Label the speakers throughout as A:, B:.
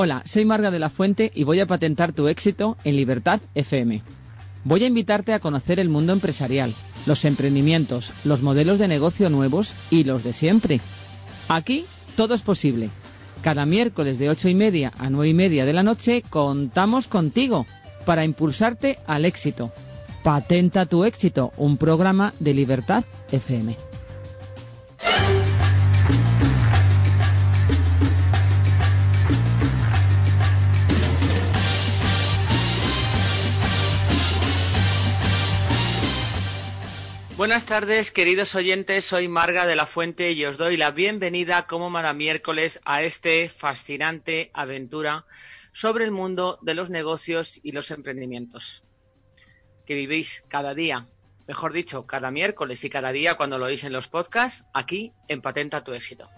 A: Hola, soy Marga de la Fuente y voy a patentar tu éxito en Libertad FM. Voy a invitarte a conocer el mundo empresarial, los emprendimientos, los modelos de negocio nuevos y los de siempre. Aquí todo es posible. Cada miércoles de ocho y media a nueve y media de la noche contamos contigo para impulsarte al éxito. Patenta tu éxito, un programa de Libertad FM. Buenas tardes, queridos oyentes. Soy Marga de la Fuente y os doy la bienvenida como cada miércoles a este fascinante aventura sobre el mundo de los negocios y los emprendimientos que vivís cada día, mejor dicho, cada miércoles y cada día cuando lo oís en los podcasts, aquí en Patenta tu éxito.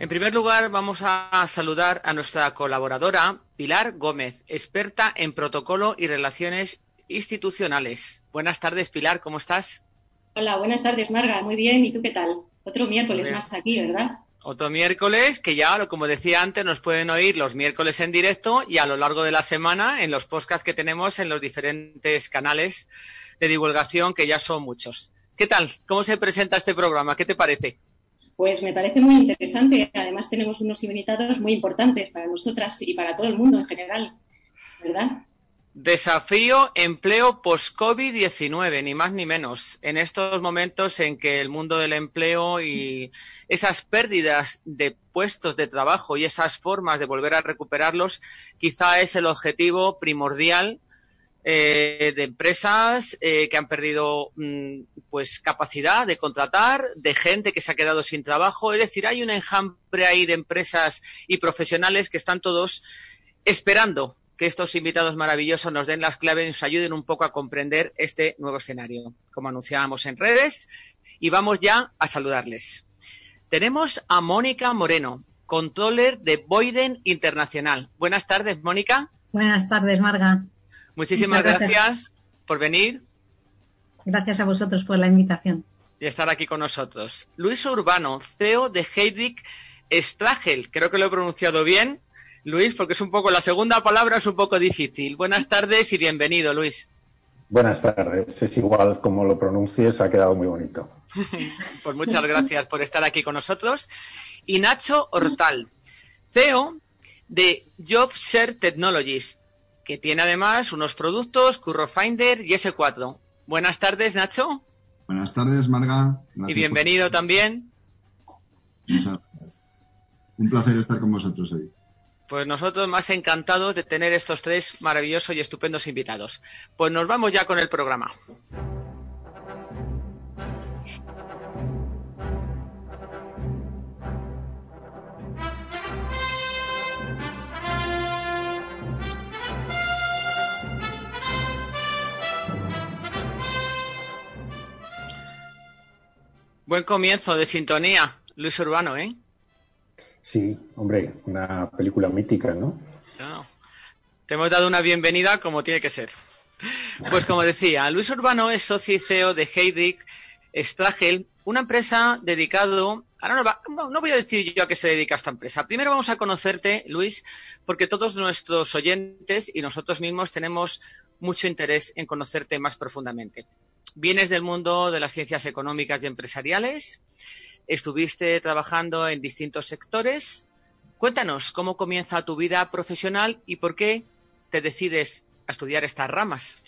A: En primer lugar, vamos a saludar a nuestra colaboradora, Pilar Gómez, experta en protocolo y relaciones institucionales. Buenas tardes, Pilar, ¿cómo estás?
B: Hola, buenas tardes, Marga. Muy bien, ¿y tú qué tal? Otro miércoles más aquí, ¿verdad?
A: Otro miércoles que ya, como decía antes, nos pueden oír los miércoles en directo y a lo largo de la semana en los podcasts que tenemos en los diferentes canales de divulgación, que ya son muchos. ¿Qué tal? ¿Cómo se presenta este programa? ¿Qué te parece?
B: Pues me parece muy interesante. Además tenemos unos invitados muy importantes para nosotras y para todo el mundo en general, ¿verdad?
A: Desafío empleo post-COVID-19, ni más ni menos. En estos momentos en que el mundo del empleo y esas pérdidas de puestos de trabajo y esas formas de volver a recuperarlos, quizá es el objetivo primordial eh, de empresas eh, que han perdido mm, pues capacidad de contratar, de gente que se ha quedado sin trabajo. Es decir, hay un enjambre ahí de empresas y profesionales que están todos esperando que estos invitados maravillosos nos den las claves y nos ayuden un poco a comprender este nuevo escenario, como anunciábamos en redes. Y vamos ya a saludarles. Tenemos a Mónica Moreno, controller de Boyden Internacional. Buenas tardes, Mónica.
C: Buenas tardes, Marga.
A: Muchísimas gracias. por venir.
C: Gracias a vosotros por la invitación.
A: Y estar aquí con nosotros. Luis Urbano, CEO de Heydrich Stragel. Creo que lo he pronunciado bien. Luis, porque es un poco, la segunda palabra es un poco difícil. Buenas tardes y bienvenido, Luis.
D: Buenas tardes. Es igual como lo pronuncies, ha quedado muy bonito.
A: pues muchas gracias por estar aquí con nosotros. Y Nacho Hortal, CEO de JobShare Technologies que tiene además unos productos, Curro Finder y S4. Buenas tardes, Nacho.
E: Buenas tardes, Marga.
A: y bienvenido también.
E: Muchas gracias. Un placer estar con vosotros hoy.
A: Pues nosotros más encantados de tener estos tres maravillosos y estupendos invitados. Pues nos vamos ya con el programa. Buen comienzo de sintonía, Luis Urbano, ¿eh?
D: Sí, hombre, una película mítica, ¿no?
A: Te hemos dado una bienvenida como tiene que ser. Pues como decía, Luis Urbano es socio y CEO de Heydrich Stragel, una empresa dedicado. Ahora no, no, voy a decir yo a qué se dedica esta empresa. Primero vamos a conocerte, Luis, porque todos nuestros oyentes y nosotros mismos tenemos mucho interés en conocerte más profundamente. Vienes del mundo de las ciencias económicas y empresariales, estuviste trabajando en distintos sectores. Cuéntanos cómo comienza tu vida profesional y por qué te decides a estudiar estas ramas.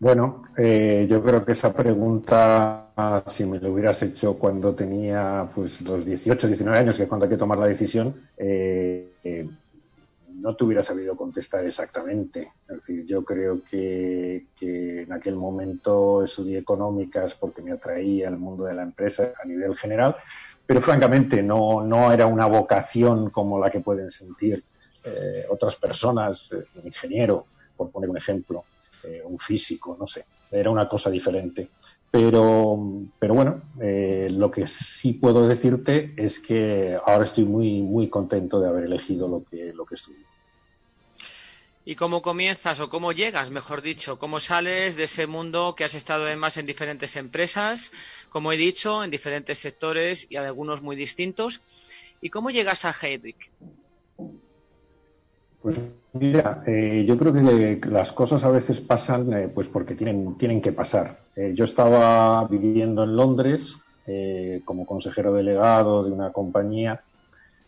D: Bueno, eh, yo creo que esa pregunta, si me lo hubieras hecho cuando tenía pues los 18, 19 años, que es cuando hay que tomar la decisión, eh, eh, no te hubiera sabido contestar exactamente. Es decir, yo creo que, en aquel momento estudié económicas porque me atraía el mundo de la empresa a nivel general, pero francamente no, no era una vocación como la que pueden sentir eh, otras personas, eh, un ingeniero, por poner un ejemplo, eh, un físico, no sé, era una cosa diferente. Pero, pero bueno, lo que sí puedo decirte es que ahora estoy muy, muy contento de haber elegido lo que, lo que estudié.
A: ¿Y cómo comienzas o cómo llegas, mejor dicho? ¿Cómo sales de ese mundo que has estado más en diferentes empresas, como he dicho, en diferentes sectores y algunos muy distintos? ¿Y cómo llegas a Heydrich?
D: Pues mira, eh, yo creo que las cosas a veces pasan eh, pues porque tienen, tienen que pasar. Eh, yo estaba viviendo en Londres como consejero delegado de una compañía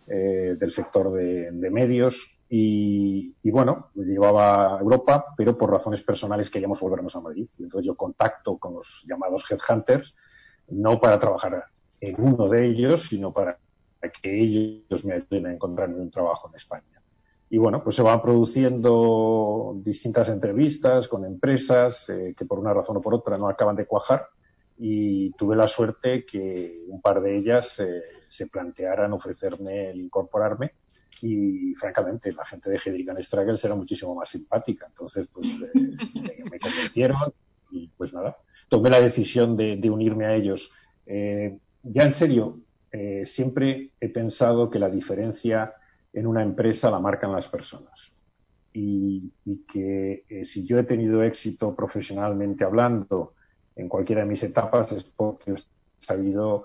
D: del sector de medios y, bueno, llevaba a Europa, pero por razones personales queríamos volvernos a Madrid. entonces yo contacto con los llamados headhunters, no para trabajar en uno de ellos, sino para que ellos me ayuden a encontrarme un trabajo en España. Y bueno, pues se van produciendo distintas entrevistas con empresas eh, que por una razón o por otra no acaban de cuajar y tuve la suerte que un par de ellas eh, se plantearan ofrecerme el incorporarme y francamente la gente de Hedrick Struggles era muchísimo más simpática. Entonces, pues eh, me convencieron y pues nada, tomé la decisión de, unirme a ellos. Eh, ya en serio, eh, siempre he pensado que la diferencia en una empresa la marcan las personas. Y, y que si yo he tenido éxito profesionalmente hablando en cualquiera de mis etapas es porque he sabido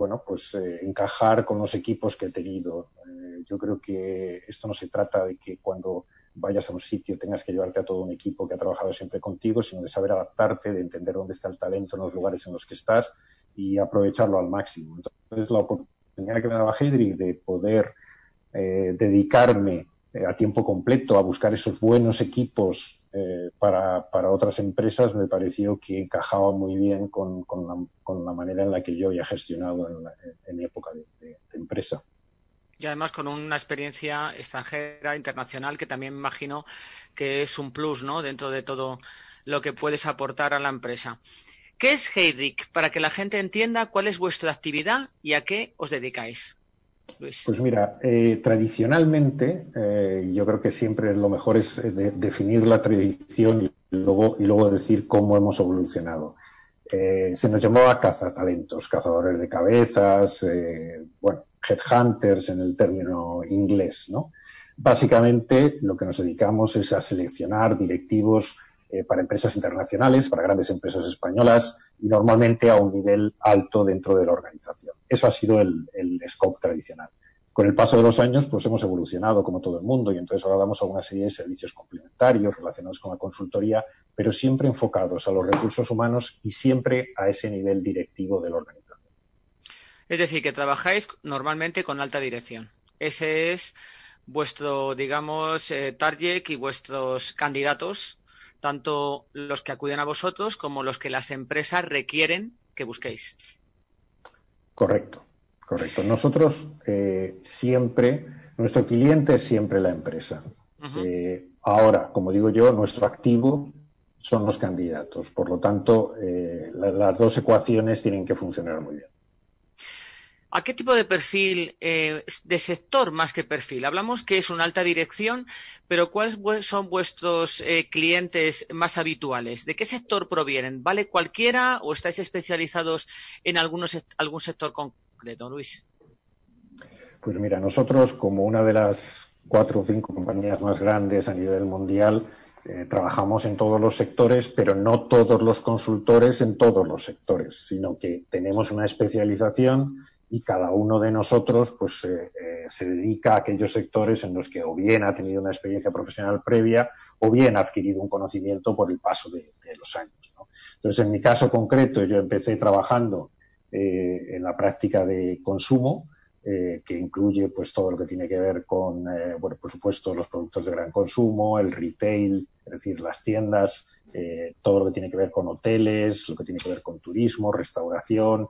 D: bueno, pues eh, encajar con los equipos que he tenido. Eh, yo creo que esto no se trata de que cuando vayas a un sitio tengas que llevarte a todo un equipo que ha trabajado siempre contigo, sino de saber adaptarte, de entender dónde está el talento en los lugares en los que estás y aprovecharlo al máximo. Entonces, la oportunidad que me daba Hedrick de poder eh, dedicarme a tiempo completo a buscar esos buenos equipos eh, para, para, otras empresas me pareció que encajaba muy bien con, con, la, con la, manera en la que yo había gestionado en, mi época de, empresa.
A: Y además con una experiencia extranjera, internacional, que también imagino que es un plus, ¿no? Dentro de todo lo que puedes aportar a la empresa. ¿Qué es Heydrich? Para que la gente entienda cuál es vuestra actividad y a qué os dedicáis.
D: Pues mira, eh, tradicionalmente eh, yo creo que siempre lo mejor es eh, definir la tradición y luego, y luego decir cómo hemos evolucionado. se nos llamaba cazatalentos, cazadores de cabezas, bueno, headhunters en el término inglés, ¿no? Básicamente lo que nos dedicamos es a seleccionar directivos eh, para empresas internacionales, para grandes empresas españolas y normalmente a un nivel alto dentro de la organización. Eso ha sido el, el scope tradicional. Con el paso de los años, pues hemos evolucionado como todo el mundo y entonces ahora damos alguna serie de servicios complementarios relacionados con la consultoría, pero siempre enfocados a los recursos humanos y siempre a ese nivel directivo de la organización.
A: Es decir, que trabajáis normalmente con alta dirección. Ese es vuestro, digamos, eh, target y vuestros candidatos tanto los que acuden a vosotros como los que las empresas requieren que busquéis.
D: Correcto, correcto. Nosotros eh, siempre, nuestro cliente es siempre la empresa. Eh, ahora, como digo yo, nuestro activo son los candidatos. Por lo tanto, eh, las dos ecuaciones tienen que funcionar muy bien.
A: ¿A qué tipo de perfil, eh, de sector más que perfil? Hablamos que es una alta dirección, pero ¿cuáles son vuestros eh, clientes más habituales? ¿De qué sector provienen? ¿Vale cualquiera o estáis especializados en algún sector concreto, Luis?
D: Pues mira, nosotros como una de las cuatro o cinco compañías más grandes a nivel mundial, eh, trabajamos en todos los sectores, pero no todos los consultores en todos los sectores, sino que tenemos una especialización y cada uno de nosotros pues eh, eh, se dedica a aquellos sectores en los que o bien ha tenido una experiencia profesional previa o bien ha adquirido un conocimiento por el paso de, los años. Entonces, en mi caso concreto, yo empecé trabajando eh, en la práctica de consumo, que incluye pues todo lo que tiene que ver con, bueno, por supuesto, los productos de gran consumo, el retail, es decir, las tiendas, todo lo que tiene que ver con hoteles, lo que tiene que ver con turismo, restauración,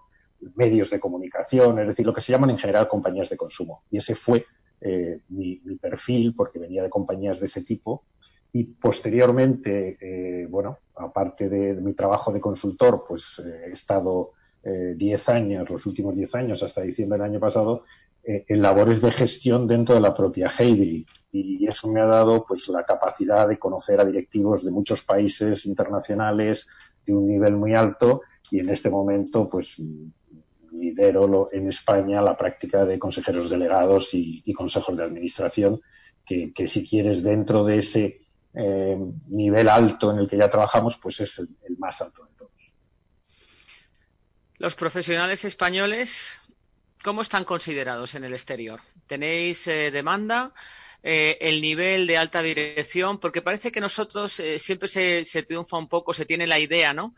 D: medios de comunicación, es decir, lo que se llaman en general compañías de consumo. Y ese fue eh, mi, perfil, porque venía de compañías de ese tipo. Y posteriormente, eh, bueno, aparte de, mi trabajo de consultor, pues eh, he estado 10 años, los últimos 10 años, hasta diciembre del año pasado, en labores de gestión dentro de la propia Heidri. Y eso me ha dado pues la capacidad de conocer a directivos de muchos países internacionales de un nivel muy alto y en este momento pues lidero en España la práctica de consejeros delegados y, consejos de administración que, si quieres dentro de ese eh, nivel alto en el que ya trabajamos, pues es el, más alto de todos.
A: Los profesionales españoles, ¿cómo están considerados en el exterior? ¿Tenéis eh, demanda? Eh, el nivel de alta dirección, porque parece que nosotros eh, siempre se, triunfa un poco, se tiene la idea, ¿no?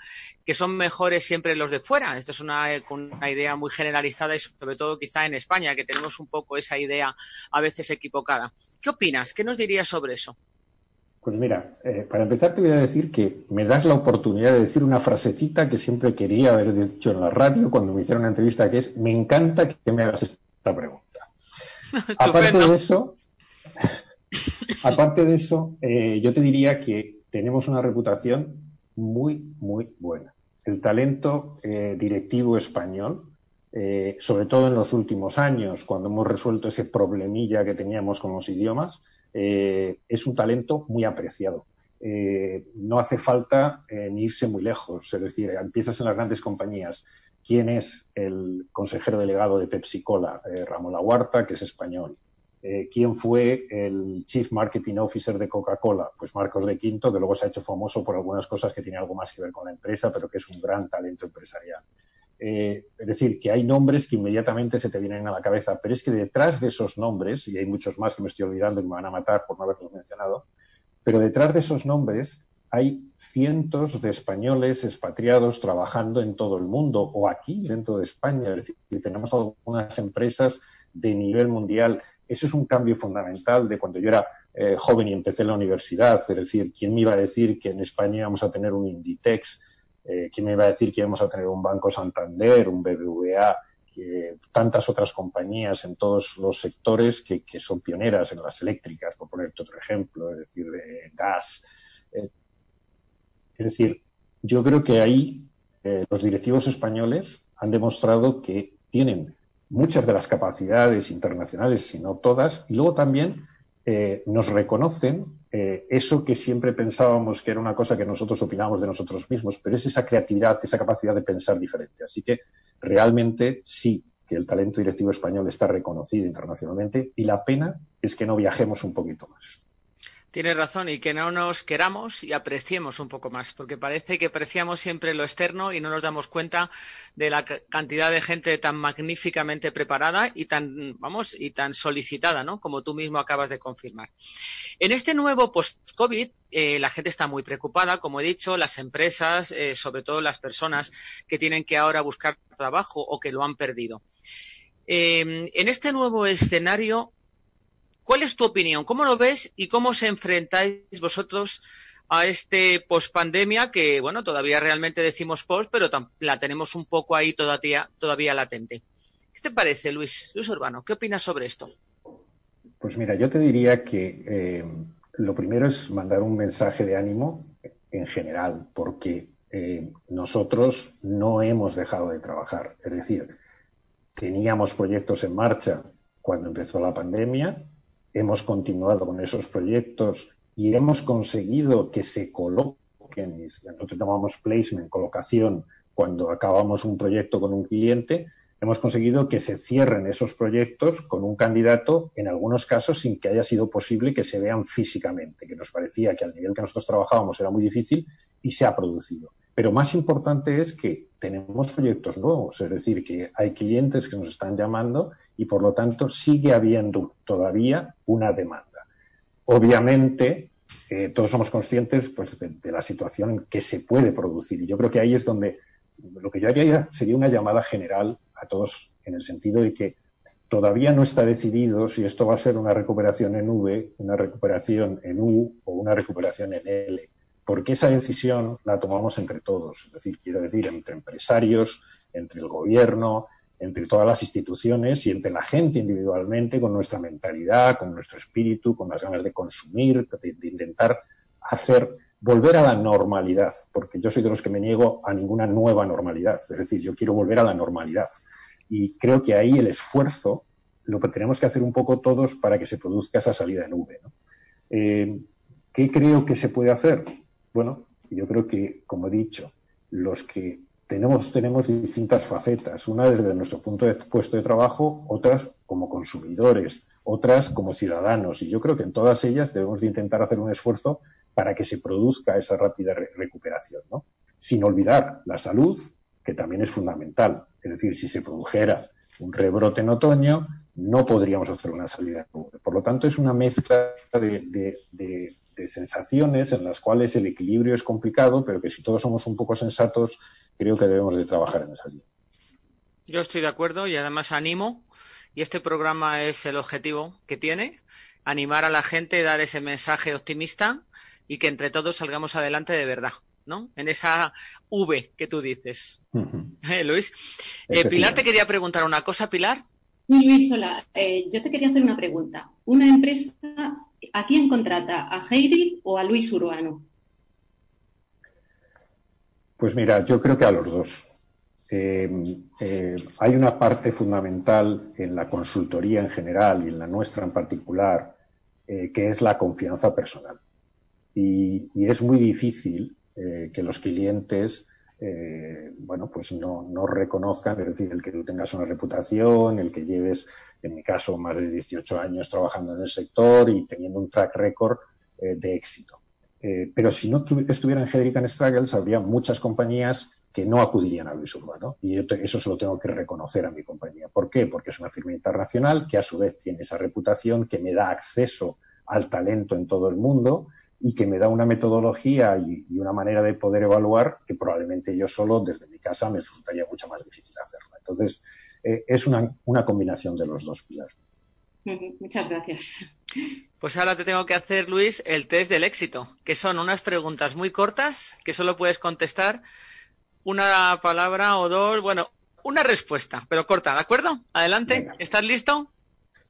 A: Que son mejores siempre los de fuera. Esto es una, una idea muy generalizada y sobre todo quizá en España, que tenemos un poco esa idea a veces equivocada. ¿Qué opinas? ¿Qué nos dirías sobre eso?
D: Pues mira, eh, para empezar te voy a decir que me das la oportunidad de decir una frasecita que siempre quería haber dicho en la radio cuando me hicieron una entrevista, que es, me encanta que me hagas esta pregunta. Aparte de eso, Aparte de eso, eh, yo te diría que tenemos una reputación muy, muy buena. El talento eh, directivo español, eh, sobre todo en los últimos años, cuando hemos resuelto ese problemilla que teníamos con los idiomas, es un talento muy apreciado. no hace falta ni irse muy lejos, es decir, empiezas en las grandes compañías. ¿Quién es el consejero delegado de Pepsi Cola? Ramón Laguarta, que es español. Eh, ¿Quién fue el Chief Marketing Officer de Coca-Cola? Pues Marcos de Quinto, que luego se ha hecho famoso por algunas cosas que tienen algo más que ver con la empresa, pero que es un gran talento empresarial. Eh, es decir, que hay nombres que inmediatamente se te vienen a la cabeza, pero es que detrás de esos nombres, y hay muchos más que me estoy olvidando y me van a matar por no haberlos mencionado, pero detrás de esos nombres hay cientos de españoles expatriados trabajando en todo el mundo o aquí dentro de España. Es decir, tenemos algunas empresas de nivel mundial eso es un cambio fundamental de cuando yo era eh, joven y empecé en la universidad. Es decir, ¿quién me iba a decir que en España íbamos a tener un Inditex? Eh, ¿Quién me iba a decir que íbamos a tener un Banco Santander, un BBVA? tantas otras compañías en todos los sectores que, son pioneras en las eléctricas, por ponerte otro ejemplo, es decir, de gas. Eh, es decir, yo creo que ahí los directivos españoles han demostrado que tienen muchas de las capacidades internacionales, si no todas, y luego también eh, nos reconocen eh, eso que siempre pensábamos que era una cosa que nosotros opinábamos de nosotros mismos, pero es esa creatividad, esa capacidad de pensar diferente. Así que realmente sí que el talento directivo español está reconocido internacionalmente y la pena es que no viajemos un poquito más.
A: Tienes razón, y que no nos queramos y apreciemos un poco más, porque parece que apreciamos siempre lo externo y no nos damos cuenta de la cantidad de gente tan magníficamente preparada y tan, vamos, y tan solicitada, ¿no? Como tú mismo acabas de confirmar. En este nuevo post-COVID, eh, la gente está muy preocupada, como he dicho, las empresas, eh, sobre todo las personas que tienen que ahora buscar trabajo o que lo han perdido. Eh, en este nuevo escenario, ¿Cuál es tu opinión? ¿Cómo lo ves y cómo se enfrentáis vosotros a este post-pandemia que, bueno, todavía realmente decimos post, pero la tenemos un poco ahí todavía, todavía latente? ¿Qué te parece, Luis? Luis Urbano, ¿qué opinas sobre esto?
D: Pues mira, yo te diría que eh, lo primero es mandar un mensaje de ánimo en general, porque eh, nosotros no hemos dejado de trabajar. Es decir, teníamos proyectos en marcha cuando empezó la pandemia, hemos continuado con esos proyectos y hemos conseguido que se coloquen, nosotros llamamos placement, colocación, cuando acabamos un proyecto con un cliente, hemos conseguido que se cierren esos proyectos con un candidato, en algunos casos sin que haya sido posible que se vean físicamente, que nos parecía que al nivel que nosotros trabajábamos era muy difícil y se ha producido. Pero más importante es que tenemos proyectos nuevos, es decir, que hay clientes que nos están llamando y por lo tanto sigue habiendo todavía una demanda. Obviamente, eh, todos somos conscientes pues, de, la situación que se puede producir y yo creo que ahí es donde lo que yo haría sería una llamada general a todos en el sentido de que todavía no está decidido si esto va a ser una recuperación en V, una recuperación en U o una recuperación en L porque esa decisión la tomamos entre todos, es decir, quiero decir, entre empresarios, entre el gobierno, entre todas las instituciones y entre la gente individualmente, con nuestra mentalidad, con nuestro espíritu, con las ganas de consumir, de, intentar hacer, volver a la normalidad, porque yo soy de los que me niego a ninguna nueva normalidad, es decir, yo quiero volver a la normalidad. Y creo que ahí el esfuerzo lo tenemos que hacer un poco todos para que se produzca esa salida en V. Eh, ¿Qué creo que se puede hacer? Bueno, yo creo que, como he dicho, los que tenemos, tenemos distintas facetas, una desde nuestro punto de puesto de trabajo, otras como consumidores, otras como ciudadanos. Y yo creo que en todas ellas debemos de intentar hacer un esfuerzo para que se produzca esa rápida recuperación, ¿no? Sin olvidar la salud, que también es fundamental. Es decir, si se produjera un rebrote en otoño, no podríamos hacer una salida. Por lo tanto, es una mezcla de, sensaciones en las cuales el equilibrio es complicado, pero que si todos somos un poco sensatos, creo que debemos de trabajar en esa línea.
A: Yo estoy de acuerdo y además animo, y este programa es el objetivo que tiene, animar a la gente, dar ese mensaje optimista y que entre todos salgamos adelante de verdad. ¿no? En esa V que tú dices. ¿Eh, Luis. Eh, Pilar te quería preguntar una cosa, Pilar.
B: Sí, Luis, hola. Eh, yo te quería hacer una pregunta. ¿Una empresa a quién contrata? ¿A Heidi o a Luis Urbano?
D: Pues mira, yo creo que a los dos. hay una parte fundamental en la consultoría en general y en la nuestra en particular, que es la confianza personal. y es muy difícil eh, que los clientes eh, bueno, pues no, no, reconozcan, es decir, el que tú tengas una reputación, el que lleves, en mi caso, más de 18 años trabajando en el sector y teniendo un track record eh, de éxito. pero si no estuviera en Hedrick Struggles, habría muchas compañías que no acudirían a Luis Urbano. Y yo eso se lo tengo que reconocer a mi compañía. ¿Por qué? Porque es una firma internacional que a su vez tiene esa reputación, que me da acceso al talento en todo el mundo y que me da una metodología y, una manera de poder evaluar que probablemente yo solo desde mi casa me resultaría mucho más difícil hacerlo. Entonces, eh, es una, una, combinación de los dos pilares.
B: Muchas gracias.
A: Pues ahora te tengo que hacer, Luis, el test del éxito, que son unas preguntas muy cortas que solo puedes contestar una palabra o dos, bueno, una respuesta, pero corta, ¿de acuerdo? Adelante, ¿estás listo?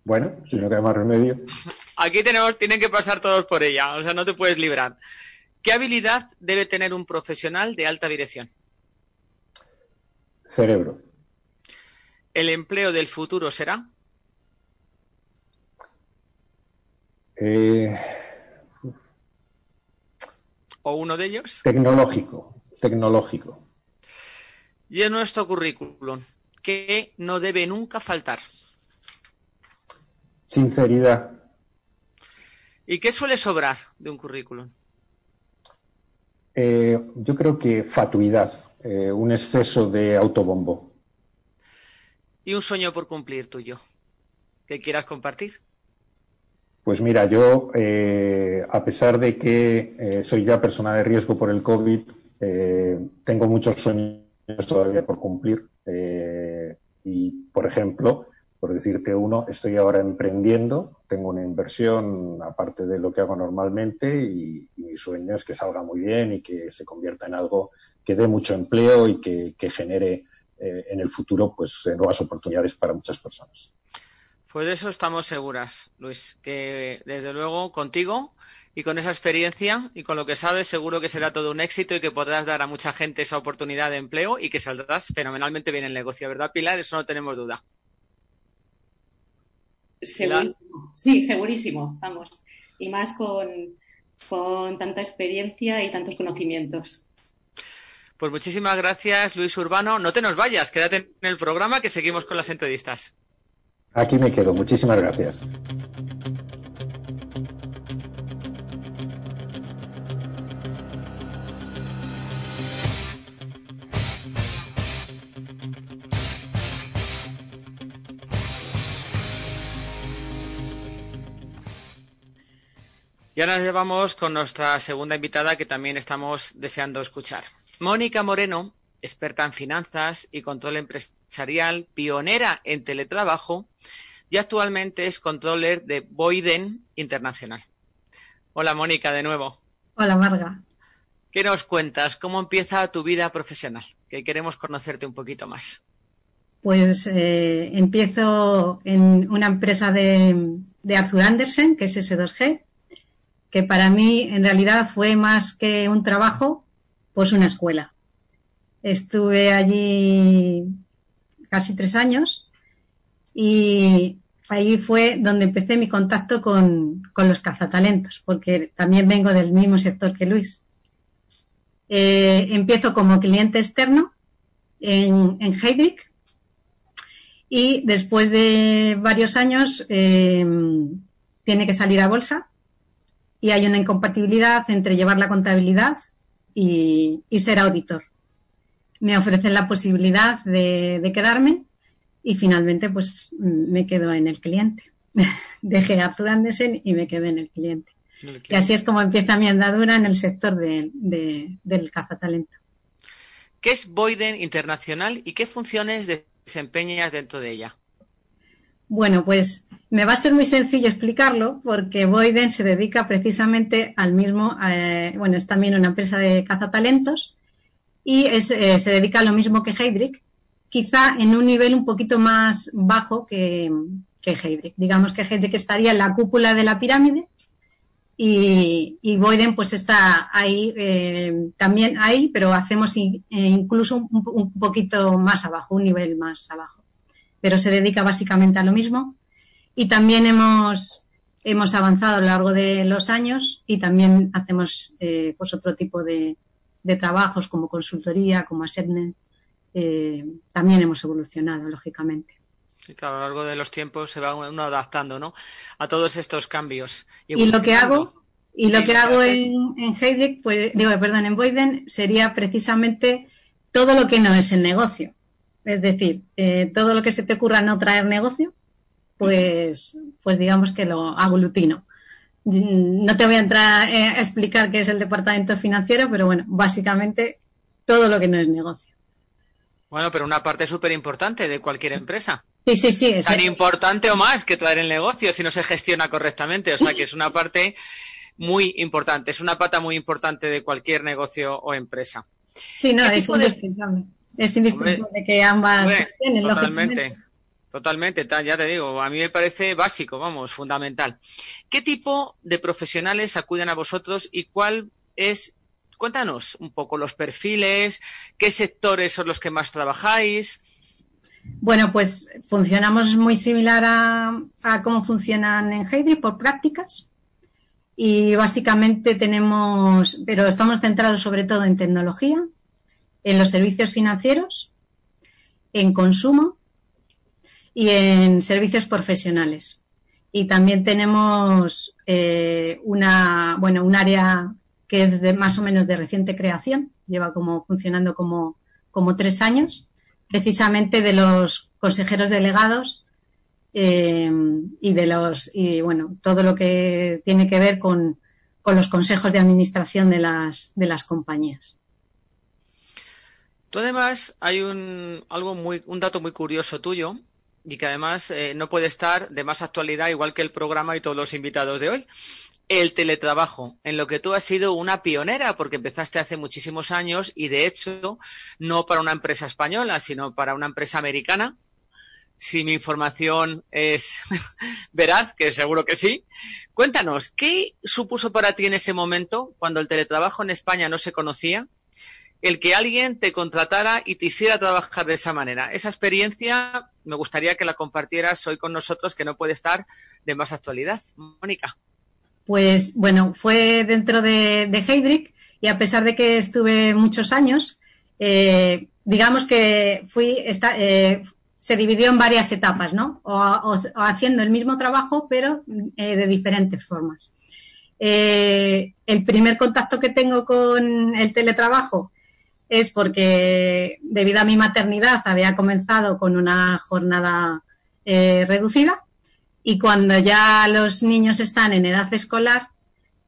D: Bueno, si no queda más remedio.
A: Aquí tenemos, tienen que pasar todos por ella, o sea, no te puedes librar. ¿Qué habilidad debe tener un profesional de alta dirección?
D: Cerebro.
A: ¿El empleo del futuro será?
D: Eh,
A: ¿O uno de ellos?
D: Tecnológico, tecnológico.
A: Y en nuestro currículum, ¿qué no debe nunca faltar?
D: Sinceridad.
A: ¿Y qué suele sobrar de un currículum?
D: Eh, yo creo que fatuidad, eh, un exceso de autobombo.
A: ¿Y un sueño por cumplir tuyo? ¿Que quieras compartir?
D: Pues mira, yo, eh, a pesar de que soy ya persona de riesgo por el COVID, tengo muchos sueños todavía por cumplir. y, por ejemplo, por decirte uno, estoy ahora emprendiendo, tengo una inversión aparte de lo que hago normalmente y, mi sueño es que salga muy bien y que se convierta en algo que dé mucho empleo y que, genere eh, en el futuro pues eh, nuevas oportunidades para muchas personas.
A: Pues de eso estamos seguras, Luis, que desde luego contigo y con esa experiencia y con lo que sabes seguro que será todo un éxito y que podrás dar a mucha gente esa oportunidad de empleo y que saldrás fenomenalmente bien en el negocio, ¿verdad, Pilar? Eso no tenemos duda.
B: Segurísimo. Sí, segurísimo, vamos. Y más con, con tanta experiencia y tantos conocimientos.
A: Pues muchísimas gracias, Luis Urbano. No te nos vayas, quédate en el programa que seguimos con las entrevistas.
D: Aquí me quedo. Muchísimas gracias.
A: Y ahora nos llevamos con nuestra segunda invitada que también estamos deseando escuchar. Mónica Moreno, experta en finanzas y control empresarial, pionera en teletrabajo y actualmente es controller de Boiden Internacional. Hola Mónica, de nuevo.
C: Hola Marga.
A: ¿Qué nos cuentas? ¿Cómo empieza tu vida profesional? Que queremos conocerte un poquito más.
C: Pues eh, empiezo en una empresa de, de Arthur Andersen, que es S2G, que para mí en realidad fue más que un trabajo, pues una escuela. Estuve allí casi tres años y ahí fue donde empecé mi contacto con, los cazatalentos, porque también vengo del mismo sector que Luis. Eh, empiezo como cliente externo en, en Heydrich y después de varios años eh, tiene que salir a bolsa y hay una incompatibilidad entre llevar la contabilidad y, ser auditor. Me ofrecen la posibilidad de, quedarme y finalmente pues me quedo en el cliente. Dejé a Arthur Andersen y me quedé en el cliente. Y así es como empieza mi andadura en el sector del cazatalento.
A: ¿Qué es Boyden Internacional y qué funciones desempeñas dentro de ella?
C: Bueno, pues me va a ser muy sencillo explicarlo porque Boyden se dedica precisamente al mismo, eh, bueno, es también una empresa de cazatalentos y eh, se dedica a lo mismo que Heydrich, quizá en un nivel un poquito más bajo que, que Heydrich. Digamos que Heydrich estaría en la cúpula de la pirámide y, Boyden pues está ahí, eh, también ahí, pero hacemos incluso un, poquito más abajo, un nivel más abajo. Pero se dedica básicamente a lo mismo. Y también hemos, hemos avanzado a lo largo de los años y también hacemos eh, pues otro tipo de, trabajos como consultoría, como assessment. Eh, también hemos evolucionado, lógicamente.
A: Sí, claro, a lo largo de los tiempos se va uno adaptando, ¿no? A todos estos cambios.
C: Y, lo que hago, y lo que hago en, en pues, digo, perdón, en Boyden sería precisamente todo lo que no es el negocio. Es decir, eh, todo lo que se te ocurra no traer negocio, pues, pues digamos que lo aglutino. No te voy a entrar eh, a explicar qué es el departamento financiero, pero bueno, básicamente todo lo que no es negocio.
A: Bueno, pero una parte súper importante de cualquier empresa.
C: Sí, sí, sí.
A: Tan importante o más que traer el negocio si no se gestiona correctamente. O sea que es una parte muy importante, es una pata muy importante de cualquier negocio o empresa.
C: Sí, no, es indispensable. Es indispensable que ambas
A: tienen, Totalmente. Totalmente, ya te digo, a mí me parece básico, vamos, fundamental. ¿Qué tipo de profesionales acuden a vosotros y cuál es, cuéntanos un poco los perfiles, qué sectores son los que más trabajáis,
C: bueno, pues funcionamos muy similar a, cómo funcionan en Heydrich por prácticas y básicamente tenemos, pero estamos centrados sobre todo en tecnología, en los servicios financieros, en consumo y en servicios profesionales. Y también tenemos eh, una, bueno, un área que es de más o menos de reciente creación, lleva como funcionando como, como tres años, precisamente de los consejeros delegados eh, y de los y bueno todo lo que tiene que ver con, los consejos de administración de las de las compañías.
A: Tú además hay un algo muy un dato muy curioso tuyo y que además eh, no puede estar de más actualidad igual que el programa y todos los invitados de hoy el teletrabajo, en lo que tú has sido una pionera, porque empezaste hace muchísimos años y de hecho no para una empresa española, sino para una empresa americana. Si mi información es veraz, que seguro que sí. Cuéntanos, ¿qué supuso para ti en ese momento, cuando el teletrabajo en España no se conocía, el que alguien te contratara y te hiciera trabajar de esa manera? Esa experiencia me gustaría que la compartieras hoy con nosotros, que no puede estar de más actualidad. Mónica.
C: Pues bueno, fue dentro de, Heydrich y a pesar de que estuve muchos años, eh, digamos que fui, eh, se dividió en varias etapas, ¿no? O, haciendo el mismo trabajo, pero eh, de diferentes formas. el primer contacto que tengo con el teletrabajo es porque debido a mi maternidad había comenzado con una jornada reducida y cuando ya los niños están en edad escolar,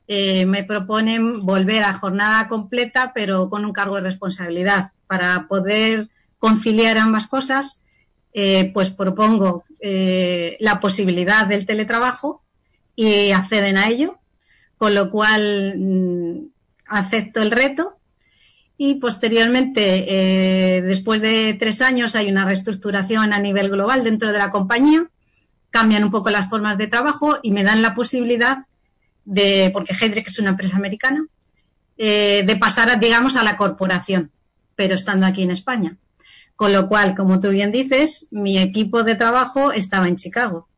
C: eh, me proponen volver a jornada completa, pero con un cargo de responsabilidad. Para poder conciliar ambas cosas, eh, pues propongo eh, la posibilidad del teletrabajo y acceden a ello, con lo cual mm, acepto el reto y posteriormente, después de tres años, hay una reestructuración a nivel global dentro de la compañía cambian un poco las formas de trabajo y me dan la posibilidad de, porque Heydrich es una empresa americana, eh, de pasar, digamos, a la corporación, pero estando aquí en España. Con lo cual, como tú bien dices, mi equipo de trabajo estaba en Chicago.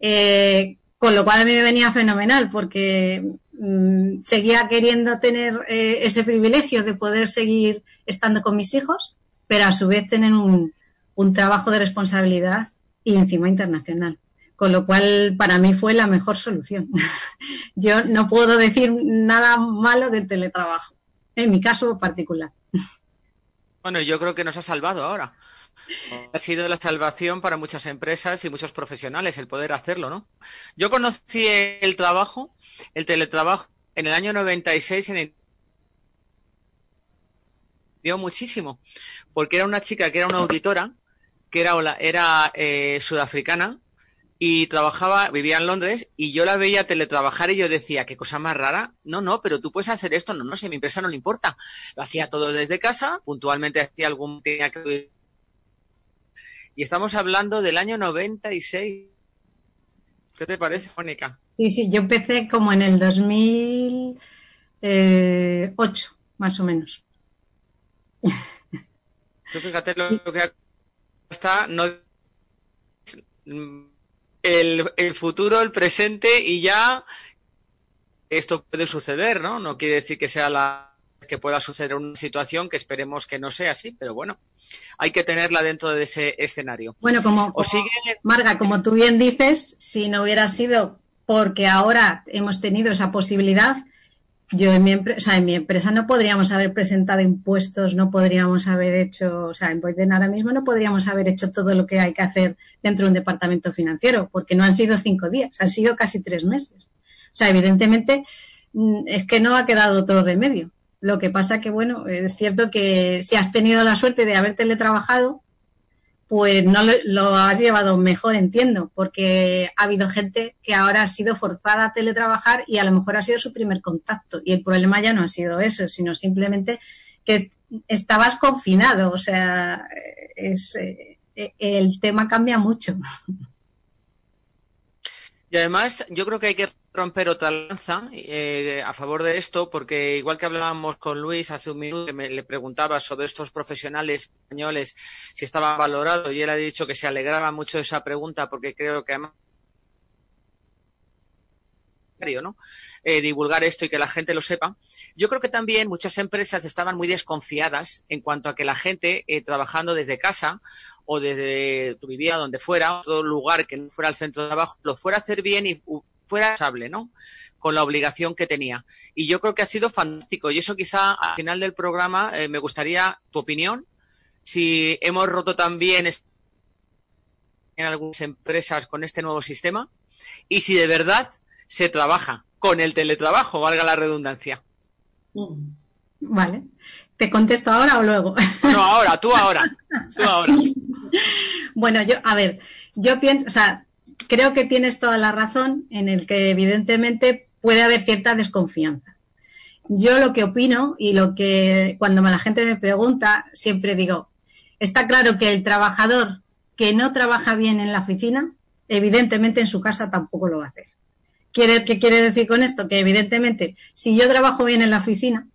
C: Eh, con lo cual a mí me venía fenomenal porque mm, seguía queriendo tener eh, ese privilegio de poder seguir estando con mis hijos, pero a su vez tener un, un trabajo de responsabilidad y encima internacional. Con lo cual, para mí fue la mejor solución. Yo no puedo decir nada malo del teletrabajo, en mi caso particular.
A: Bueno, yo creo que nos ha salvado ahora. Ha sido la salvación para muchas empresas y muchos profesionales el poder hacerlo, ¿no? Yo conocí el trabajo, el teletrabajo, en el año 96 en el dio muchísimo, porque era una chica que era una auditora, que era, era eh, sudafricana, y trabajaba, vivía en Londres y yo la veía teletrabajar y yo decía, qué cosa más rara. No, no, pero tú puedes hacer esto. No, no, si a mi empresa no le importa. Lo hacía todo desde casa, puntualmente hacía algún, tenía que... Y estamos hablando del año 96. ¿Qué te parece, Mónica?
C: Sí, sí, yo empecé como en el 2008, eh, más o menos.
A: Tú fíjate lo que está, no el, futuro, el presente y ya esto puede suceder, ¿no? No quiere decir que sea la que pueda suceder una situación que esperemos que no sea así, pero bueno, hay que tenerla dentro de ese escenario.
C: Bueno, como, Marga, como tú bien dices, si no hubiera sido porque ahora hemos tenido esa posibilidad, yo en mi, empresa, en mi empresa no podríamos haber presentado impuestos, no podríamos haber hecho, o sea, en Boyden ahora mismo no podríamos haber hecho todo lo que hay que hacer dentro de un departamento financiero, porque no han sido cinco días, han sido casi tres meses. O sea, evidentemente mm, es que no ha quedado otro remedio. Lo que pasa que, bueno, es cierto que si has tenido la suerte de haber teletrabajado, pues no lo, has llevado mejor, entiendo, porque ha habido gente que ahora ha sido forzada a teletrabajar y a lo mejor ha sido su primer contacto. Y el problema ya no ha sido eso, sino simplemente que estabas confinado. O sea, es, eh, el tema cambia mucho.
A: Y además, yo creo que hay que romper otra lanza eh, a favor de esto, porque igual que hablábamos con Luis hace un minuto, que me, le preguntaba sobre estos profesionales españoles si estaban valorados, y él ha dicho que se alegraba mucho de esa pregunta, porque creo que además ¿no? Eh, divulgar esto y que la gente lo sepa. Yo creo que también muchas empresas estaban muy desconfiadas en cuanto a que la gente eh, trabajando desde casa o desde tu vivienda, donde fuera, todo lugar que no fuera el centro de trabajo, lo fuera a hacer bien y fuera responsable, ¿no? Con la obligación que tenía. Y yo creo que ha sido fantástico. Y eso quizá al final del programa eh, me gustaría tu opinión. Si hemos roto también en algunas empresas con este nuevo sistema y si de verdad se trabaja con el teletrabajo, valga la redundancia.
C: Mm. Vale. ¿Te contesto ahora o luego?
A: No, ahora, tú ahora. Tú ahora.
C: bueno, yo, a ver, yo pienso, o sea, creo que tienes toda la razón en el que evidentemente puede haber cierta desconfianza. Yo lo que opino y lo que cuando la gente me pregunta, siempre digo, está claro que el trabajador que no trabaja bien en la oficina, evidentemente en su casa tampoco lo va a hacer. ¿Quiere, ¿Qué quiere decir con esto? Que evidentemente, si yo trabajo bien en la oficina,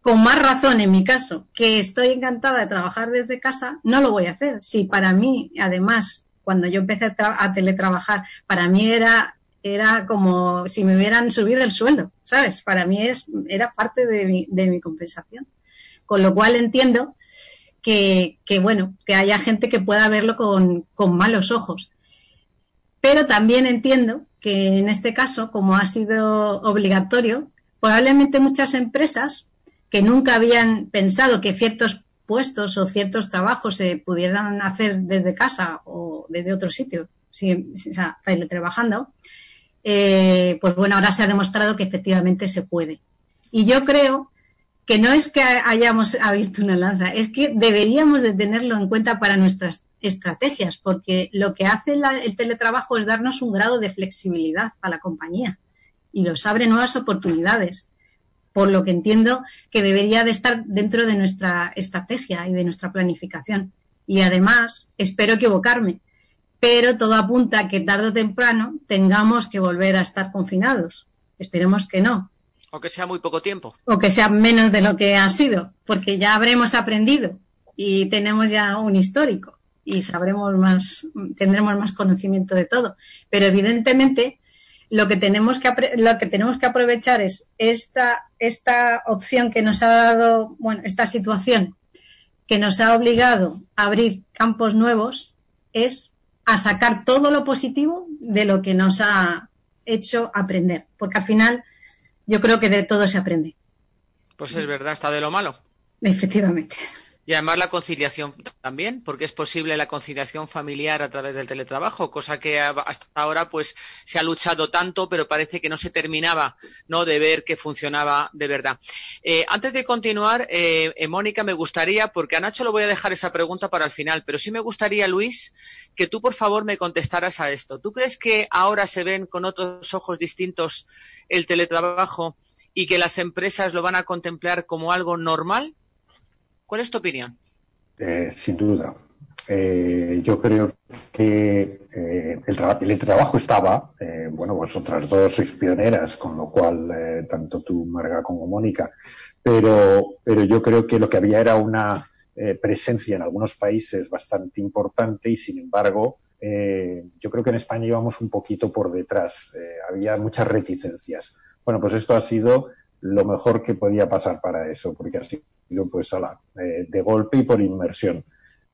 C: con más razón en mi caso, que estoy encantada de trabajar desde casa, no lo voy a hacer. Si para mí, además, cuando yo empecé a, teletrabajar, para mí era, era como si me hubieran subido el sueldo, ¿sabes? Para mí es, era parte de mi, de mi compensación. Con lo cual entiendo que, que, bueno, que haya gente que pueda verlo con, con malos ojos. Pero también entiendo que en este caso, como ha sido obligatorio, probablemente muchas empresas que nunca habían pensado que ciertos puestos o ciertos trabajos se pudieran hacer desde casa o desde otro sitio, si, o sea, teletrabajando, eh, pues bueno, ahora se ha demostrado que efectivamente se puede. Y yo creo que no es que hayamos abierto una lanza, es que deberíamos de tenerlo en cuenta para nuestras estrategias, porque lo que hace el teletrabajo es darnos un grado de flexibilidad a la compañía y nos abre nuevas oportunidades por lo que entiendo que debería de estar dentro de nuestra estrategia y de nuestra planificación. Y además, espero equivocarme, pero todo apunta a que tarde o temprano tengamos que volver a estar confinados. Esperemos que no.
A: O que sea muy poco tiempo.
C: O que sea menos de lo que ha sido, porque ya habremos aprendido y tenemos ya un histórico y sabremos más, tendremos más conocimiento de todo. Pero evidentemente lo que tenemos que, lo que, tenemos que aprovechar es esta, esta opción que nos ha dado, bueno, esta situación que nos ha obligado a abrir campos nuevos es a sacar todo lo positivo de lo que nos ha hecho aprender, porque al final yo creo que de todo se aprende.
A: Pues es verdad, está de lo malo.
C: Efectivamente.
A: Y además la conciliación también, porque es posible la conciliación familiar a través del teletrabajo, cosa que hasta ahora pues se ha luchado tanto, pero parece que no se terminaba ¿no? de ver que funcionaba de verdad. Eh, antes de continuar, eh, eh, Mónica, me gustaría, porque a Nacho lo voy a dejar esa pregunta para el final, pero sí me gustaría, Luis, que tú por favor me contestaras a esto. ¿Tú crees que ahora se ven con otros ojos distintos el teletrabajo y que las empresas lo van a contemplar como algo normal? ¿Cuál es tu opinión?
D: Eh, sin duda. Eh, yo creo que eh, el, trabajo estaba, bueno, vosotras dos sois pioneras, con lo cual, tanto tú, Marga, como Mónica, pero, pero yo creo que lo que había era una presencia en algunos países bastante importante y, sin embargo, yo creo que en España íbamos un poquito por detrás. había muchas reticencias. Bueno, pues esto ha sido lo mejor que podía pasar para eso, porque ha sido pues eh, de golpe y por inmersión.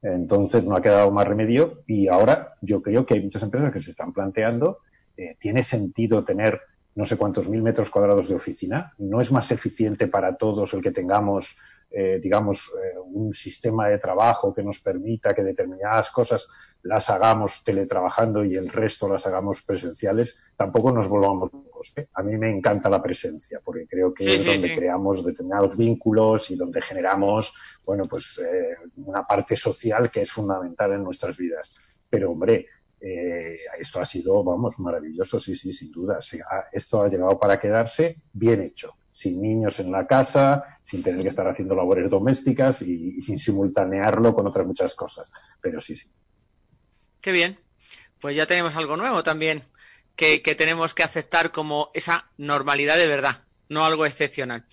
D: Entonces no ha quedado más remedio y ahora yo creo que hay muchas empresas que se están planteando, eh, tiene sentido tener no sé cuántos mil metros cuadrados de oficina, no es más eficiente para todos el que tengamos eh, digamos, eh, un sistema de trabajo que nos permita que determinadas cosas las hagamos teletrabajando y el resto las hagamos presenciales, tampoco nos volvamos locos. ¿eh? A mí me encanta la presencia porque creo que es donde creamos determinados vínculos y donde generamos, bueno, pues una parte social que es fundamental en nuestras vidas. Pero, hombre, esto ha sido, vamos, maravilloso, sí, sí, sin duda. esto ha llegado para quedarse bien hecho sin niños en la casa, sin tener que estar haciendo labores domésticas y, sin simultanearlo con otras muchas cosas. Pero sí, sí.
A: Qué bien. Pues ya tenemos algo nuevo también que, tenemos que aceptar como esa normalidad de verdad, no algo excepcional.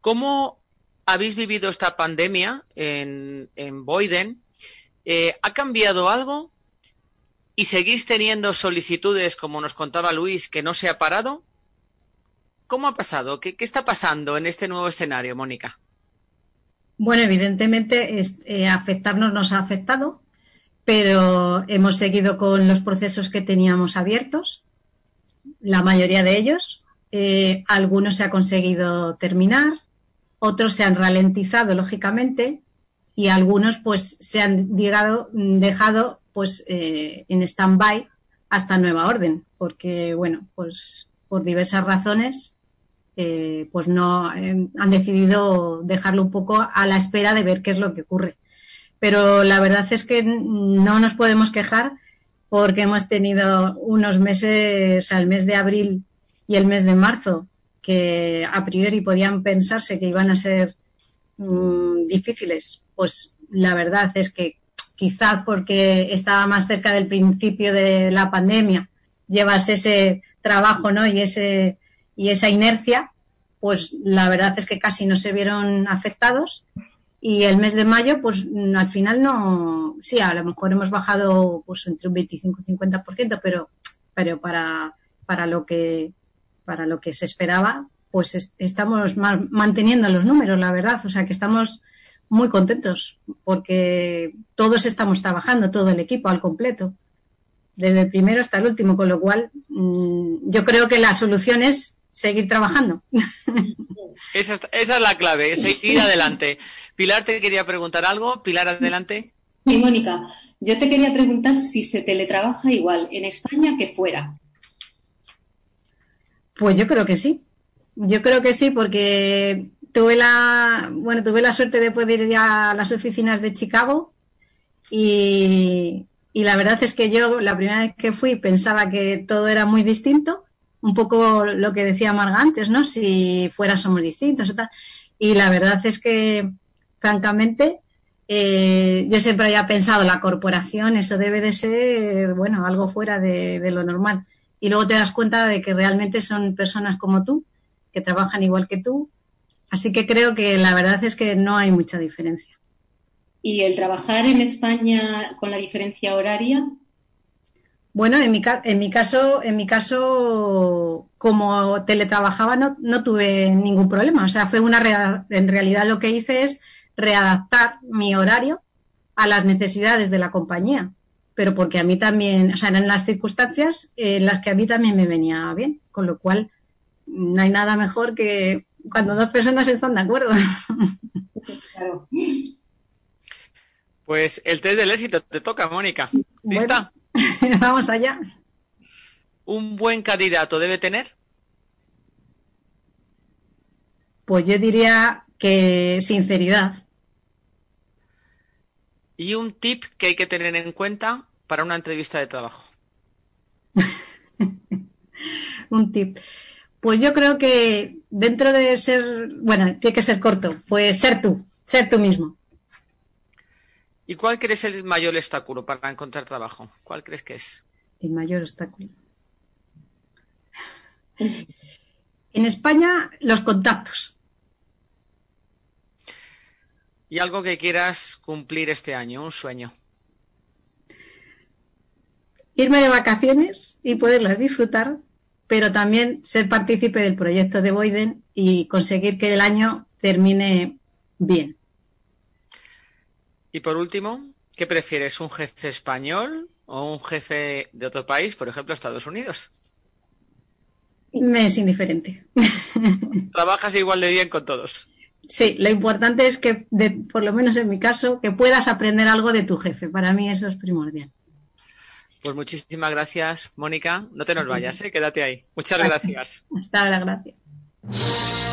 A: ¿Cómo habéis vivido esta pandemia en, en Boyden? Eh, ¿Ha cambiado algo? ¿Y seguís teniendo solicitudes, como nos contaba Luis, que no se ha parado? ¿Cómo ha pasado? ¿Qué, está pasando en este nuevo escenario, Mónica?
C: Bueno, evidentemente eh, afectarnos nos ha afectado, pero hemos seguido con los procesos que teníamos abiertos, la mayoría de ellos. Eh, algunos se ha conseguido terminar, otros se han ralentizado, lógicamente, y algunos pues se han llegado, dejado pues eh, en stand-by hasta nueva orden, porque bueno, pues por diversas razones eh, pues no eh, han decidido dejarlo un poco a la espera de ver qué es lo que ocurre. Pero la verdad es que no nos podemos quejar porque hemos tenido unos meses, al mes de abril y el mes de marzo, que a priori podían pensarse que iban a ser mm, difíciles. Pues la verdad es que quizás porque estaba más cerca del principio de la pandemia, llevas ese trabajo, ¿no? Y ese y esa inercia, pues la verdad es que casi no se vieron afectados. Y el mes de mayo, pues al final no, sí, a lo mejor hemos bajado pues entre un 25 y 50%, pero, pero para, para lo que, para lo que se esperaba, pues estamos manteniendo los números, la verdad. O sea que estamos muy contentos porque todos estamos trabajando, todo el equipo al completo, desde el primero hasta el último, con lo cual mm, yo creo que la solución es seguir trabajando.
A: Esa, es la clave, seguir adelante. Pilar, te quería preguntar algo. Pilar, adelante.
B: Sí, Mónica, yo te quería preguntar si se teletrabaja igual en España que fuera.
C: Pues yo creo que sí. Yo creo que sí, porque tuve la, bueno, tuve la suerte de poder ir a las oficinas de Chicago y, y la verdad es que yo la primera vez que fui pensaba que todo era muy distinto un poco lo que decía Marga antes, ¿no? Si fuera somos distintos. Y la verdad es que, francamente, eh, yo siempre había pensado, la corporación, eso debe de ser, bueno, algo fuera de, de, lo normal. Y luego te das cuenta de que realmente son personas como tú, que trabajan igual que tú. Así que creo que la verdad es que no hay mucha diferencia.
B: ¿Y el trabajar en España con la diferencia horaria,
C: bueno, en mi, en mi caso, en mi caso, como teletrabajaba, no, no tuve ningún problema. O sea, fue una en realidad lo que hice es readaptar mi horario a las necesidades de la compañía, pero porque a mí también, o sea, eran las circunstancias en las que a mí también me venía bien, con lo cual no hay nada mejor que cuando dos personas están de acuerdo. Claro.
A: Pues el test del éxito te toca, Mónica. ¿Lista?
C: vamos allá.
A: ¿Un buen candidato debe tener?
C: Pues yo diría que sinceridad.
A: ¿Y un tip que hay que tener en cuenta para una entrevista de trabajo?
C: un tip. Pues yo creo que dentro de ser, bueno, tiene que ser corto, pues ser tú, ser tú mismo.
A: ¿Y cuál crees el mayor obstáculo para encontrar trabajo? ¿Cuál crees que es?
C: El mayor obstáculo. En España, los contactos.
A: ¿Y algo que quieras cumplir este año? Un sueño.
C: Irme de vacaciones y poderlas disfrutar, pero también ser partícipe del proyecto de Boyden y conseguir que el año termine bien.
A: Y por último, ¿qué prefieres? ¿Un jefe español o un jefe de otro país, por ejemplo, Estados Unidos?
C: Me es indiferente.
A: Trabajas igual de bien con todos.
C: Sí, lo importante es que, por lo menos en mi caso, que puedas aprender algo de tu jefe. Para mí eso es primordial.
A: Pues muchísimas gracias, Mónica. No te nos vayas, ¿eh? quédate ahí. Muchas gracias.
C: Hasta ahora, gracias.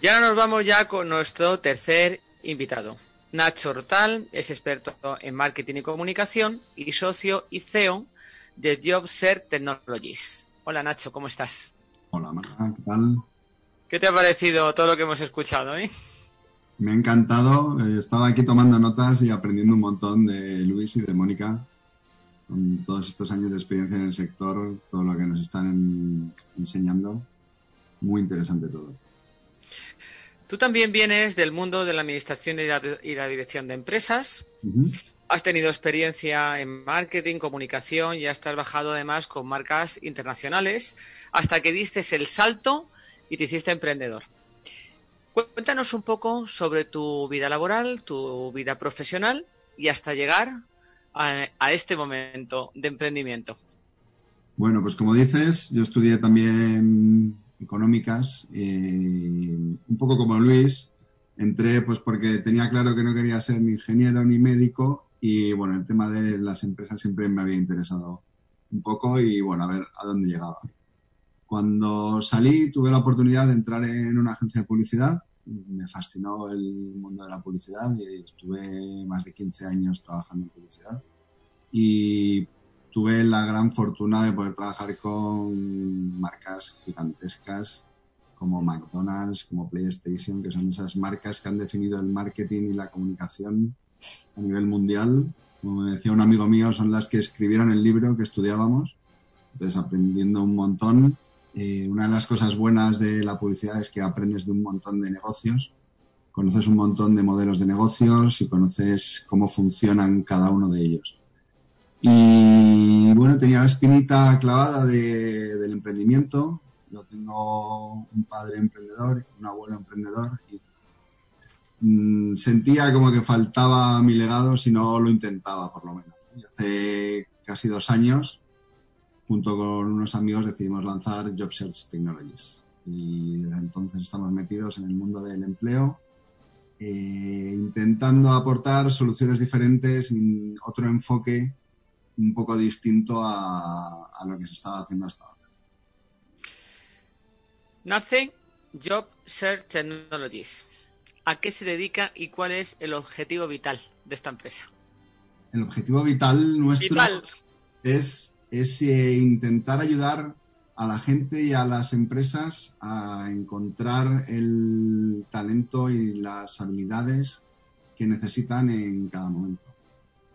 A: Y ahora nos vamos ya con nuestro tercer invitado. Nacho Hortal es experto en marketing y comunicación y socio y CEO de JobSert Technologies. Hola Nacho, ¿cómo estás?
E: Hola Marta, ¿qué tal?
A: ¿Qué te ha parecido todo lo que hemos escuchado? Eh?
E: Me ha encantado. Eh, estaba aquí tomando notas y aprendiendo un montón de Luis y de Mónica con todos estos años de experiencia en el sector, todo lo que nos están enseñando. Muy interesante todo.
A: Tú también vienes del mundo de la administración y la, dirección de empresas. Has tenido experiencia en marketing, comunicación y has trabajado además con marcas internacionales hasta que diste el salto y te hiciste emprendedor. Cuéntanos un poco sobre tu vida laboral, tu vida profesional y hasta llegar a este momento de emprendimiento.
E: Bueno, pues como dices, yo estudié también económicas, eh, un poco como Luis, entré pues porque tenía claro que no quería ser ni ingeniero ni médico y bueno, el tema de las empresas siempre me había interesado un poco y bueno, a ver a dónde llegaba. Cuando salí tuve la oportunidad de entrar en una agencia de publicidad, me fascinó el mundo de la publicidad y estuve más de 15 años trabajando en publicidad y tuve la gran fortuna de poder trabajar con marcas gigantescas como McDonald's, como PlayStation, que son esas marcas que han definido el marketing y la comunicación a nivel mundial. Como me decía un amigo mío, son las que escribieron el libro que estudiábamos, entonces aprendiendo un montón. Eh, una de las cosas buenas de la publicidad es que aprendes de un montón de negocios, conoces un montón de modelos de negocios y conoces cómo funcionan cada uno de ellos. Y bueno, tenía la espinita clavada del emprendimiento. Yo tengo un padre emprendedor, un abuelo emprendedor y mm, sentía como que faltaba mi legado si no lo intentaba, por lo menos. Y hace casi dos años, junto con unos amigos, decidimos lanzar Job Search Technologies. Y desde entonces estamos metidos en el mundo del empleo, eh, intentando aportar soluciones diferentes, otro enfoque un poco distinto a, lo que se estaba haciendo hasta ahora.
A: Nace Job Search Technologies. ¿A qué se dedica y cuál es el objetivo vital de esta empresa?
E: El objetivo vital nuestro es, es eh, intentar ayudar a la gente y a las empresas a encontrar el talento y las habilidades que necesitan en cada momento.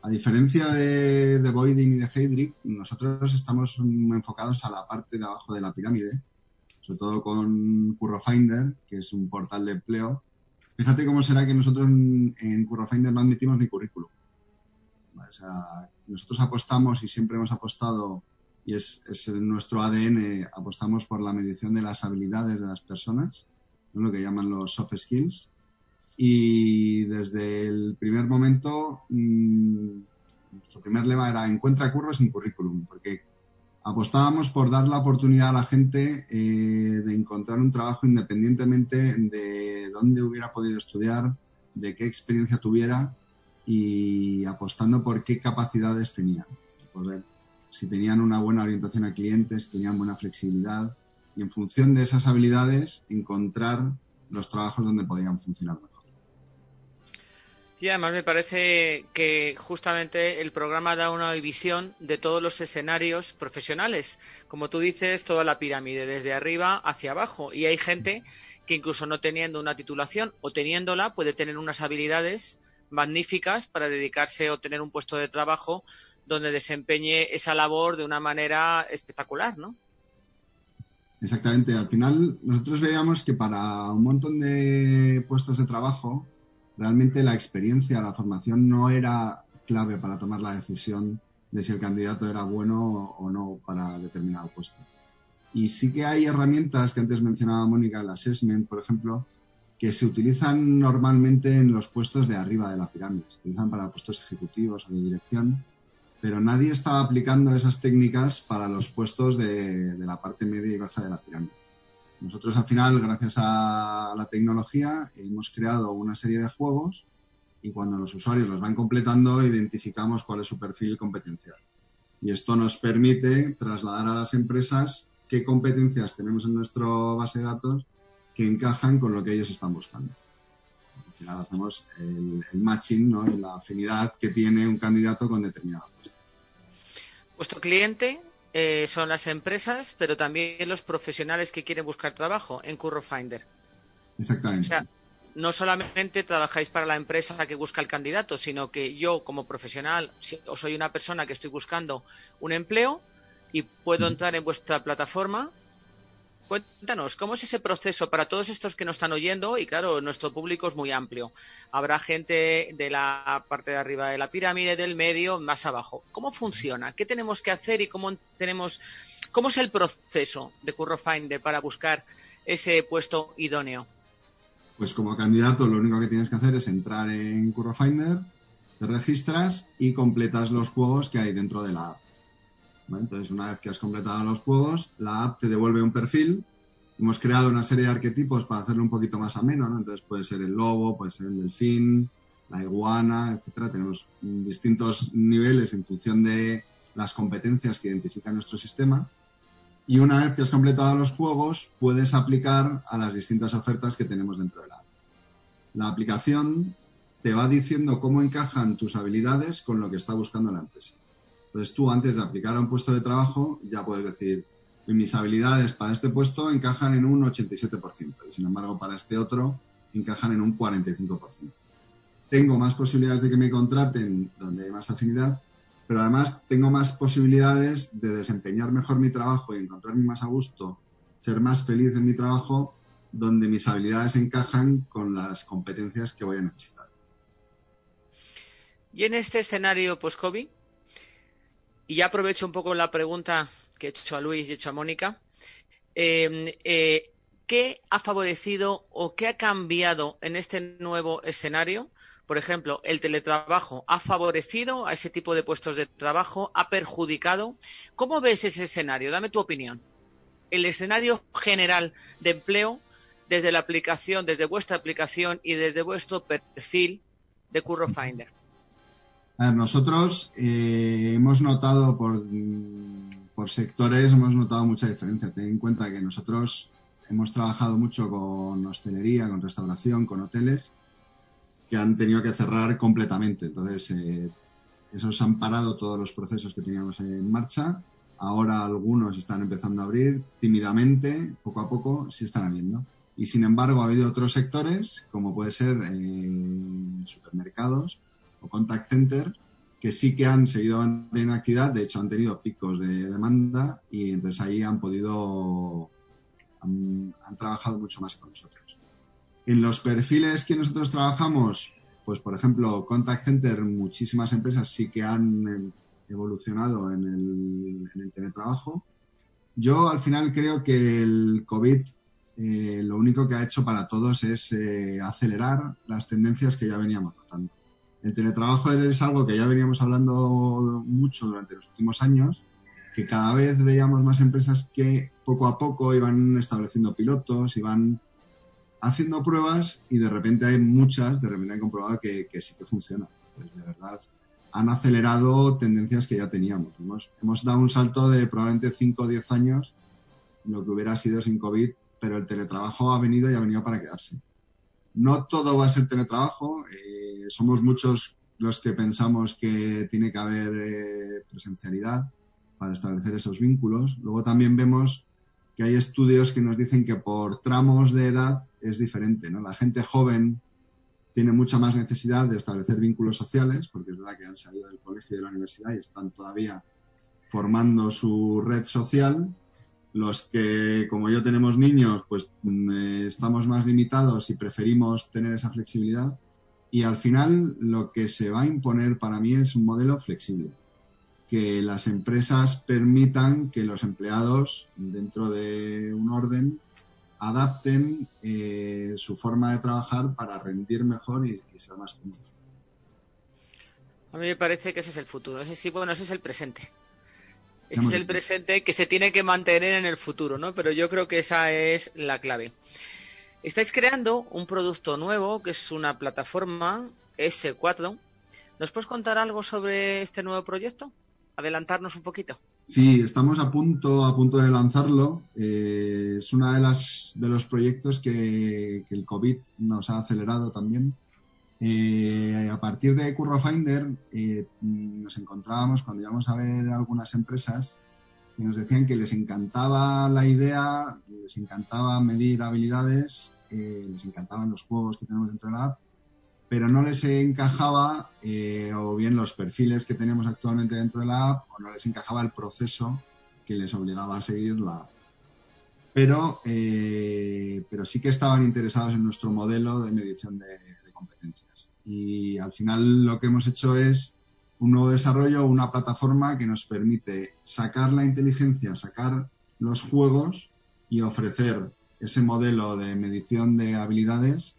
E: A diferencia de, de Boydin y de Heydrich, nosotros estamos enfocados a la parte de abajo de la pirámide, sobre todo con CurroFinder, que es un portal de empleo. Fíjate cómo será que nosotros en CurroFinder no admitimos ni currículum. O sea, nosotros apostamos y siempre hemos apostado, y es nuestro ADN, apostamos por la medición de las habilidades de las personas, lo que llaman los soft skills. Y desde el primer momento, mmm, nuestro primer lema era encuentra curro sin currículum, porque apostábamos por dar la oportunidad a la gente eh, de encontrar un trabajo independientemente de dónde hubiera podido estudiar, de qué experiencia tuviera y apostando por qué capacidades tenían. Poder, si tenían una buena orientación a clientes, tenían buena flexibilidad y en función de esas habilidades encontrar los trabajos donde podían funcionar mejor.
A: Y además me parece que justamente el programa da una visión de todos los escenarios profesionales. Como tú dices, toda la pirámide, desde arriba hacia abajo. Y hay gente que incluso no teniendo una titulación o teniéndola puede tener unas habilidades magníficas para dedicarse o tener un puesto de trabajo donde desempeñe esa labor de una manera espectacular, ¿no?
E: Exactamente. Al final, nosotros veíamos que para un montón de puestos de trabajo, realmente la experiencia, la formación no era clave para tomar la decisión de si el candidato era bueno o no para determinado puesto. Y sí que hay herramientas que antes mencionaba Mónica, el assessment, por ejemplo, que se utilizan normalmente en los puestos de arriba de la pirámide. Se utilizan para puestos ejecutivos o de dirección, pero nadie estaba aplicando esas técnicas para los puestos de, de la parte media y baja de la pirámide. Nosotros al final, gracias a la tecnología, hemos creado una serie de juegos y cuando los usuarios los van completando, identificamos cuál es su perfil competencial. Y esto nos permite trasladar a las empresas qué competencias tenemos en nuestro base de datos que encajan con lo que ellos están buscando. Al final hacemos el, el matching ¿no? la afinidad que tiene un candidato con determinado puesto.
A: Vuestro cliente eh, son las empresas, pero también los profesionales que quieren buscar trabajo en Curro Finder.
E: Exactamente.
A: O sea, no solamente trabajáis para la empresa que busca el candidato, sino que yo como profesional o soy una persona que estoy buscando un empleo y puedo entrar en vuestra plataforma. Cuéntanos, ¿cómo es ese proceso para todos estos que nos están oyendo? Y claro, nuestro público es muy amplio. Habrá gente de la parte de arriba de la pirámide, del medio, más abajo. ¿Cómo funciona? ¿Qué tenemos que hacer y cómo tenemos, cómo es el proceso de Curro Finder para buscar ese puesto idóneo?
E: Pues como candidato lo único que tienes que hacer es entrar en Curro Finder, te registras y completas los juegos que hay dentro de la app. Entonces, una vez que has completado los juegos, la app te devuelve un perfil. Hemos creado una serie de arquetipos para hacerlo un poquito más ameno, ¿no? Entonces puede ser el lobo, puede ser el delfín, la iguana, etcétera. Tenemos distintos niveles en función de las competencias que identifica nuestro sistema. Y una vez que has completado los juegos, puedes aplicar a las distintas ofertas que tenemos dentro de la app. La aplicación te va diciendo cómo encajan tus habilidades con lo que está buscando la empresa. Entonces tú antes de aplicar a un puesto de trabajo ya puedes decir, mis habilidades para este puesto encajan en un 87% y sin embargo para este otro encajan en un 45%. Tengo más posibilidades de que me contraten donde hay más afinidad, pero además tengo más posibilidades de desempeñar mejor mi trabajo y encontrarme más a gusto, ser más feliz en mi trabajo donde mis habilidades encajan con las competencias que voy a necesitar.
A: Y en este escenario post-COVID, y ya aprovecho un poco la pregunta que he hecho a Luis y he hecho a Mónica. Eh, eh, ¿Qué ha favorecido o qué ha cambiado en este nuevo escenario? Por ejemplo, ¿el teletrabajo ha favorecido a ese tipo de puestos de trabajo? ¿Ha perjudicado? ¿Cómo ves ese escenario? Dame tu opinión. El escenario general de empleo desde la aplicación, desde vuestra aplicación y desde vuestro perfil de Curro Finder.
E: A ver, nosotros eh, hemos notado por, sectores, hemos notado mucha diferencia. Ten en cuenta que nosotros hemos trabajado mucho con hostelería, con restauración, con hoteles, que han tenido que cerrar completamente. Entonces, eh, esos han parado todos los procesos que teníamos en marcha. Ahora algunos están empezando a abrir tímidamente, poco a poco, sí están abriendo. Y sin embargo, ha habido otros sectores, como puede ser eh, supermercados, contact center que sí que han seguido en actividad, de hecho han tenido picos de demanda y entonces ahí han podido han, trabajado mucho más con nosotros. En los perfiles que nosotros trabajamos, pues por ejemplo, Contact Center, muchísimas empresas sí que han eh, evolucionado en el, en el teletrabajo. Yo al final creo que el COVID eh, lo único que ha hecho para todos es eh, acelerar las tendencias que ya veníamos notando. El teletrabajo es algo que ya veníamos hablando mucho durante los últimos años, que cada vez veíamos más empresas que poco a poco iban estableciendo pilotos, iban haciendo pruebas y de repente hay muchas, de repente han comprobado que, sí que funciona. Pues de verdad, han acelerado tendencias que ya teníamos. Hemos, hemos dado un salto de probablemente 5 o 10 años, lo que hubiera sido sin COVID, pero el teletrabajo ha venido y ha venido para quedarse. No todo va a ser teletrabajo, eh, somos muchos los que pensamos que tiene que haber eh, presencialidad para establecer esos vínculos. Luego también vemos que hay estudios que nos dicen que por tramos de edad es diferente. ¿no? La gente joven tiene mucha más necesidad de establecer vínculos sociales, porque es verdad que han salido del colegio y de la universidad y están todavía formando su red social, los que, como yo tenemos niños, pues mm, eh, estamos más limitados y preferimos tener esa flexibilidad. Y al final lo que se va a imponer para mí es un modelo flexible. Que las empresas permitan que los empleados, dentro de un orden, adapten eh, su forma de trabajar para rendir mejor y, ser más cómodos.
A: A mí me parece que ese es el futuro. Ese sí, bueno, ese es el presente. Ese es el presente que se tiene que mantener en el futuro, ¿no? Pero yo creo que esa es la clave. Estáis creando un producto nuevo que es una plataforma S4. ¿Nos puedes contar algo sobre este nuevo proyecto? Adelantarnos un poquito.
E: Sí, estamos a punto, a punto de lanzarlo. Eh, es uno de, las, de los proyectos que, que el COVID nos ha acelerado también. Eh, a partir de Curro Finder eh, nos encontrábamos cuando íbamos a ver algunas empresas que nos decían que les encantaba la idea, les encantaba medir habilidades, eh, les encantaban los juegos que tenemos dentro de la app, pero no les encajaba o bien los perfiles que tenemos actualmente dentro de la app o no les encajaba el proceso que les obligaba a seguir la app. Pero, pero sí que estaban interesados en nuestro modelo de medición de competencia y al final lo que hemos hecho es un nuevo desarrollo, una plataforma que nos permite sacar la inteligencia, sacar los juegos y ofrecer ese modelo de medición de habilidades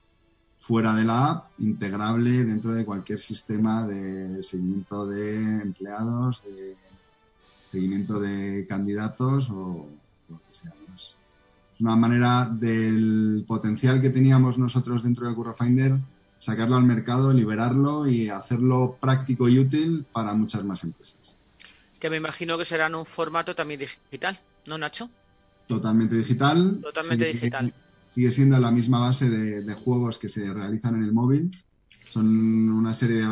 E: fuera de la app, integrable dentro de cualquier sistema de seguimiento de empleados, de seguimiento de candidatos o lo que sea. Es una manera del potencial que teníamos nosotros dentro de CurroFinder sacarlo al mercado, liberarlo y hacerlo práctico y útil para muchas más empresas.
A: Que me imagino que será en un formato también digital, ¿no, Nacho?
E: Totalmente digital.
A: Totalmente digital.
E: Sigue siendo la misma base de, juegos que se realizan en el móvil. Son una serie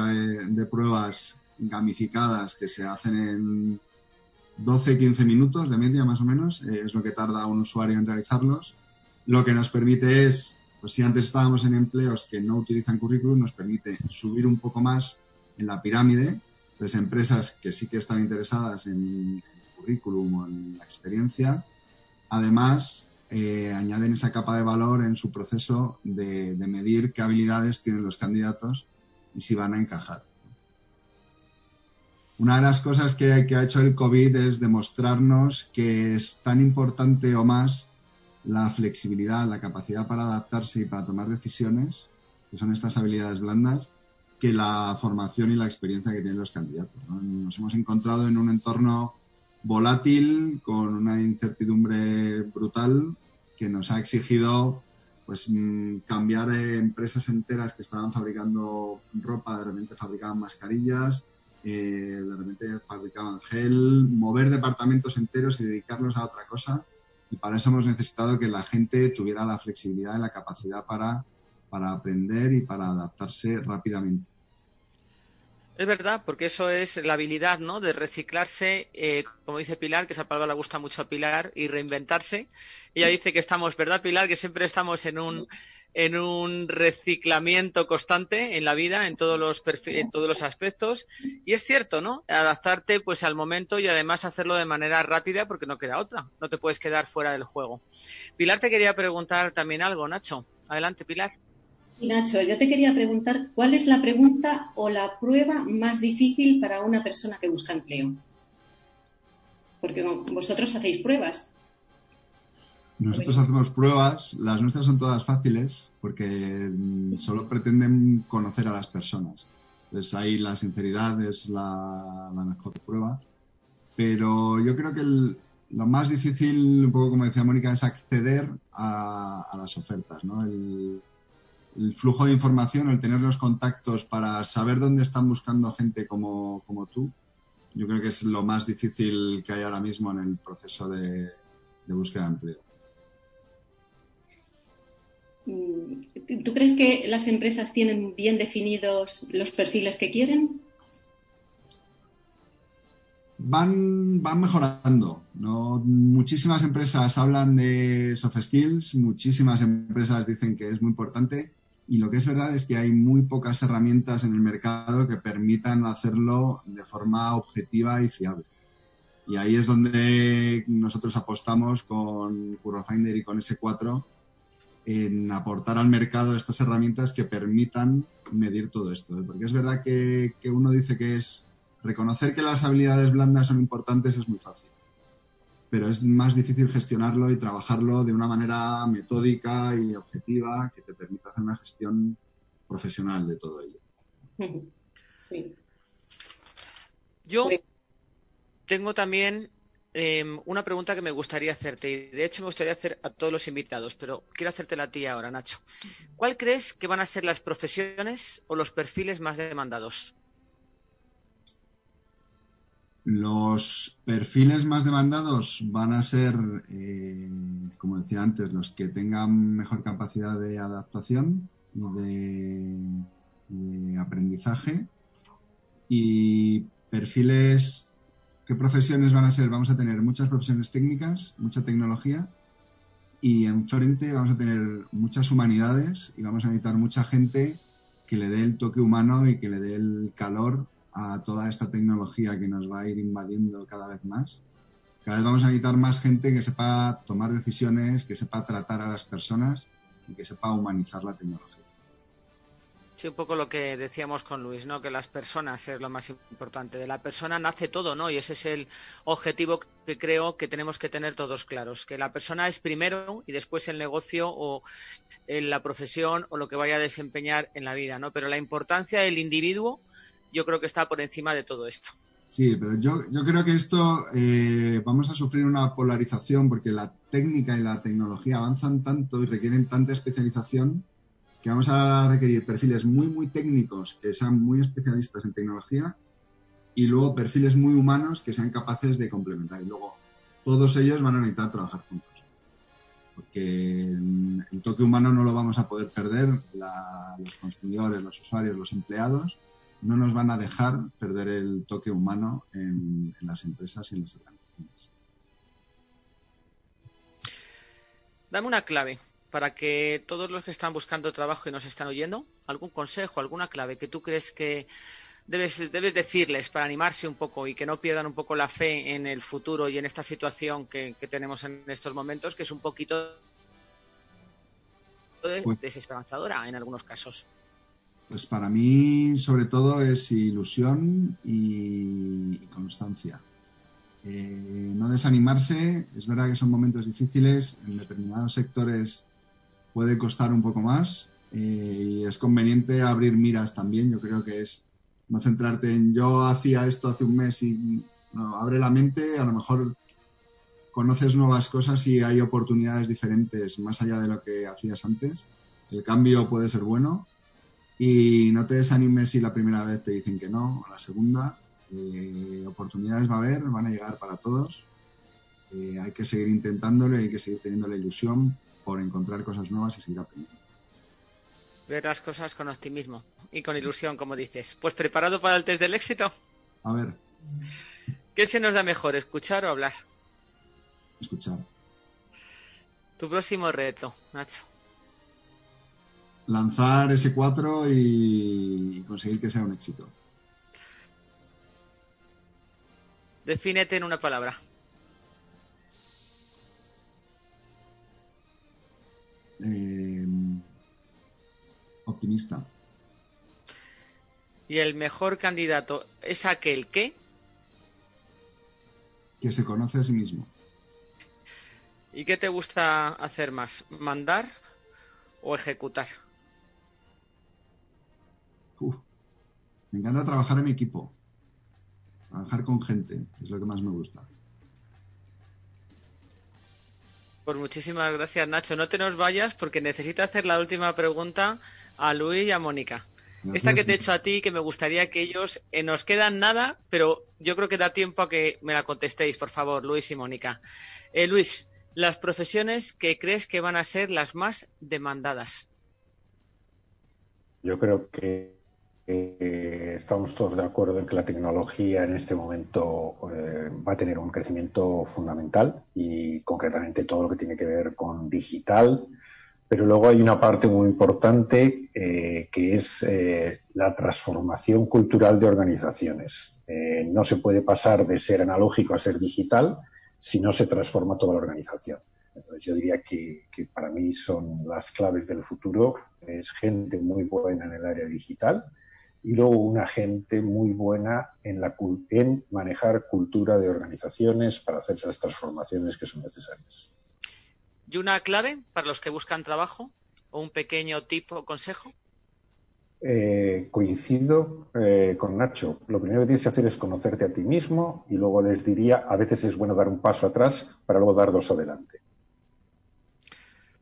E: de, pruebas gamificadas que se hacen en 12-15 minutos de media más o menos. Eh, es lo que tarda un usuario en realizarlos. Lo que nos permite es pues si antes estábamos en empleos que no utilizan currículum, nos permite subir un poco más en la pirámide, pues empresas que sí que están interesadas en currículum o en la experiencia, además eh, añaden esa capa de valor en su proceso de, medir qué habilidades tienen los candidatos y si van a encajar. Una de las cosas que, que ha hecho el COVID es demostrarnos que es tan importante o más la flexibilidad, la capacidad para adaptarse y para tomar decisiones, que son estas habilidades blandas, que la formación y la experiencia que tienen los candidatos. Nos hemos encontrado en un entorno volátil, con una incertidumbre brutal, que nos ha exigido pues mm, cambiar empresas enteras que estaban fabricando ropa, de repente fabricaban mascarillas, eh, de repente fabricaban gel, mover departamentos enteros y dedicarlos a otra cosa y para eso hemos necesitado que la gente tuviera la flexibilidad y la capacidad para, para aprender y para adaptarse rápidamente.
A: Es verdad, porque eso es la habilidad, ¿no? De reciclarse, eh, como dice Pilar, que esa palabra le gusta mucho a Pilar, y reinventarse. Ella dice que estamos, ¿verdad, Pilar? Que siempre estamos en un, en un reciclamiento constante en la vida, en todos los en todos los aspectos. Y es cierto, ¿no? Adaptarte, pues, al momento y además hacerlo de manera rápida, porque no queda otra. No te puedes quedar fuera del juego. Pilar te quería preguntar también algo, Nacho. Adelante, Pilar.
B: Nacho, yo te quería preguntar, ¿cuál es la pregunta o la prueba más difícil para una persona que busca empleo? Porque vosotros hacéis pruebas.
E: Nosotros hacemos pruebas, las nuestras son todas fáciles porque mm, solo pretenden conocer a las personas. Entonces ahí la sinceridad es la, mejor prueba. Pero yo creo que lo más difícil, un poco como decía Mónica, es acceder a, las ofertas, ¿no? El, el flujo de información, el tener los contactos para saber dónde están buscando gente como, tú, yo creo que es lo más difícil que hay ahora mismo en el proceso de, búsqueda de empleo.
B: Mm, ¿Tú crees que las empresas tienen bien definidos los perfiles que quieren?
E: Van, van mejorando. ¿no? Muchísimas empresas hablan de soft skills, muchísimas empresas dicen que es muy importante y lo que es verdad es que hay muy pocas herramientas en el mercado que permitan hacerlo de forma objetiva y fiable. Y ahí es donde nosotros apostamos con CurroFinder y con S4 en aportar al mercado estas herramientas que permitan medir todo esto. ¿eh? Porque es verdad que, que uno dice que es reconocer que las habilidades blandas son importantes es muy fácil pero es más difícil gestionarlo y trabajarlo de una manera metódica y objetiva que te permita hacer una gestión profesional de todo ello.
B: Sí.
A: Yo tengo también em, una pregunta que me gustaría hacerte, y de hecho me gustaría hacer a todos los invitados, pero quiero hacértela a ti ahora, Nacho. ¿Cuál crees que van a ser las profesiones o los perfiles más demandados?
E: Los perfiles más demandados van a ser, eh, como decía antes, los que tengan mejor capacidad de adaptación y de, aprendizaje. Y perfiles, ¿qué profesiones van a ser? Vamos a tener muchas profesiones técnicas, mucha tecnología y enfrente vamos a tener muchas humanidades y vamos a necesitar mucha gente que le dé el toque humano y que le dé el calor a toda esta tecnología que nos va a ir invadiendo cada vez más. Cada vez vamos a necesitar más gente que sepa tomar decisiones, que sepa tratar a las personas y que sepa humanizar la tecnología.
A: Sí, un poco lo que decíamos con Luis, ¿no? Que las personas es lo más importante. De la persona nace todo, ¿no? Y ese es el objetivo que creo que tenemos que tener todos claros. Que la persona es primero y después el negocio o la profesión o lo que vaya a desempeñar en la vida, ¿no? Pero la importancia del individuo yo creo que está por encima de todo esto.
E: Sí, pero yo, yo creo que esto eh, vamos a sufrir una polarización porque la técnica y la tecnología avanzan tanto y requieren tanta especialización que vamos a requerir perfiles muy, muy técnicos que sean muy especialistas en tecnología y luego perfiles muy humanos que sean capaces de complementar. Y luego todos ellos van a necesitar trabajar juntos. Porque el toque humano no lo vamos a poder perder los consumidores, los usuarios, los empleados no nos van a dejar perder el toque humano en, las empresas y en las organizaciones.
A: Dame una clave para que todos los que están buscando trabajo y nos están oyendo, algún consejo, alguna clave que tú crees que debes, debes decirles para animarse un poco y que no pierdan un poco la fe en el futuro y en esta situación que, tenemos en estos momentos, que es un poquito desesperanzadora en algunos casos.
E: Pues para mí, sobre todo, es ilusión y, constancia. Eh, no desanimarse, es verdad que son momentos difíciles, en determinados sectores puede costar un poco más eh, y es conveniente abrir miras también. Yo creo que es no centrarte en yo hacía esto hace un mes y no, abre la mente, a lo mejor conoces nuevas cosas y hay oportunidades diferentes más allá de lo que hacías antes. El cambio puede ser bueno y no te desanimes si la primera vez te dicen que no, o la segunda. Eh, oportunidades va a haber, van a llegar para todos. Eh, hay que seguir intentándolo hay que seguir teniendo la ilusión por encontrar cosas nuevas y seguir aprendiendo.
A: Ver las cosas con optimismo y con ilusión, como dices. Pues preparado para el test del éxito.
E: A ver.
A: ¿Qué se nos da mejor, escuchar o hablar?
E: Escuchar.
A: Tu próximo reto, Nacho.
E: Lanzar ese 4 y conseguir que sea un éxito.
A: Defínete en una palabra.
E: Eh, optimista.
A: ¿Y el mejor candidato es aquel que?
E: Que se conoce a sí mismo.
A: ¿Y qué te gusta hacer más? ¿Mandar o ejecutar?
E: Uf. Me encanta trabajar en equipo. Trabajar con gente es lo que más me gusta.
A: Pues muchísimas gracias, Nacho. No te nos vayas porque necesito hacer la última pregunta a Luis y a Mónica. Esta que te he hecho a ti, que me gustaría que ellos, eh, nos quedan nada, pero yo creo que da tiempo a que me la contestéis, por favor, Luis y Mónica. Eh, Luis, las profesiones que crees que van a ser las más demandadas.
D: Yo creo que eh, estamos todos de acuerdo en que la tecnología en este momento eh, va a tener un crecimiento fundamental y concretamente todo lo que tiene que ver con digital. Pero luego hay una parte muy importante eh, que es la transformación cultural de organizaciones. No se puede pasar de ser analógico a ser digital si no se transforma toda la organización. Entonces yo diría que para mí son las claves del futuro. Es gente muy buena en el área digital y luego una gente muy buena en, la, cul- en manejar cultura de organizaciones para hacer esas transformaciones que son necesarias.
A: ¿Y una clave para los que buscan trabajo? ¿O un pequeño tip o consejo?
D: Eh, coincido eh, con Nacho. Lo primero que tienes que hacer es conocerte a ti mismo y luego les diría, a veces es bueno dar un paso atrás para luego dar dos adelante.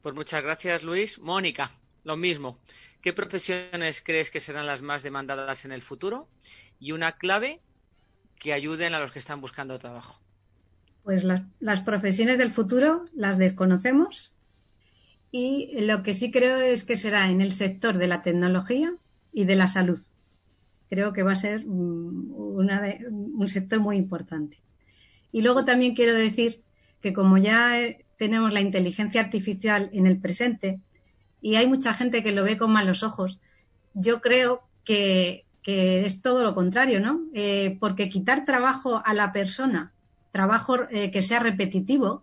A: Pues muchas gracias, Luis. Mónica, lo mismo. ¿Qué profesiones crees que serán las más demandadas en el futuro? Y una clave que ayuden a los que están buscando trabajo.
C: Pues las, profesiones del futuro las desconocemos y lo que sí creo es que será en el sector de la tecnología y de la salud. Creo que va a ser una de- un sector muy importante. Y luego también quiero decir que como ya eh, tenemos la inteligencia artificial en el presente y hay mucha gente que lo ve con malos ojos, yo creo que, que es todo lo contrario, ¿no? Eh, porque quitar trabajo a la persona, trabajo eh, que sea repetitivo,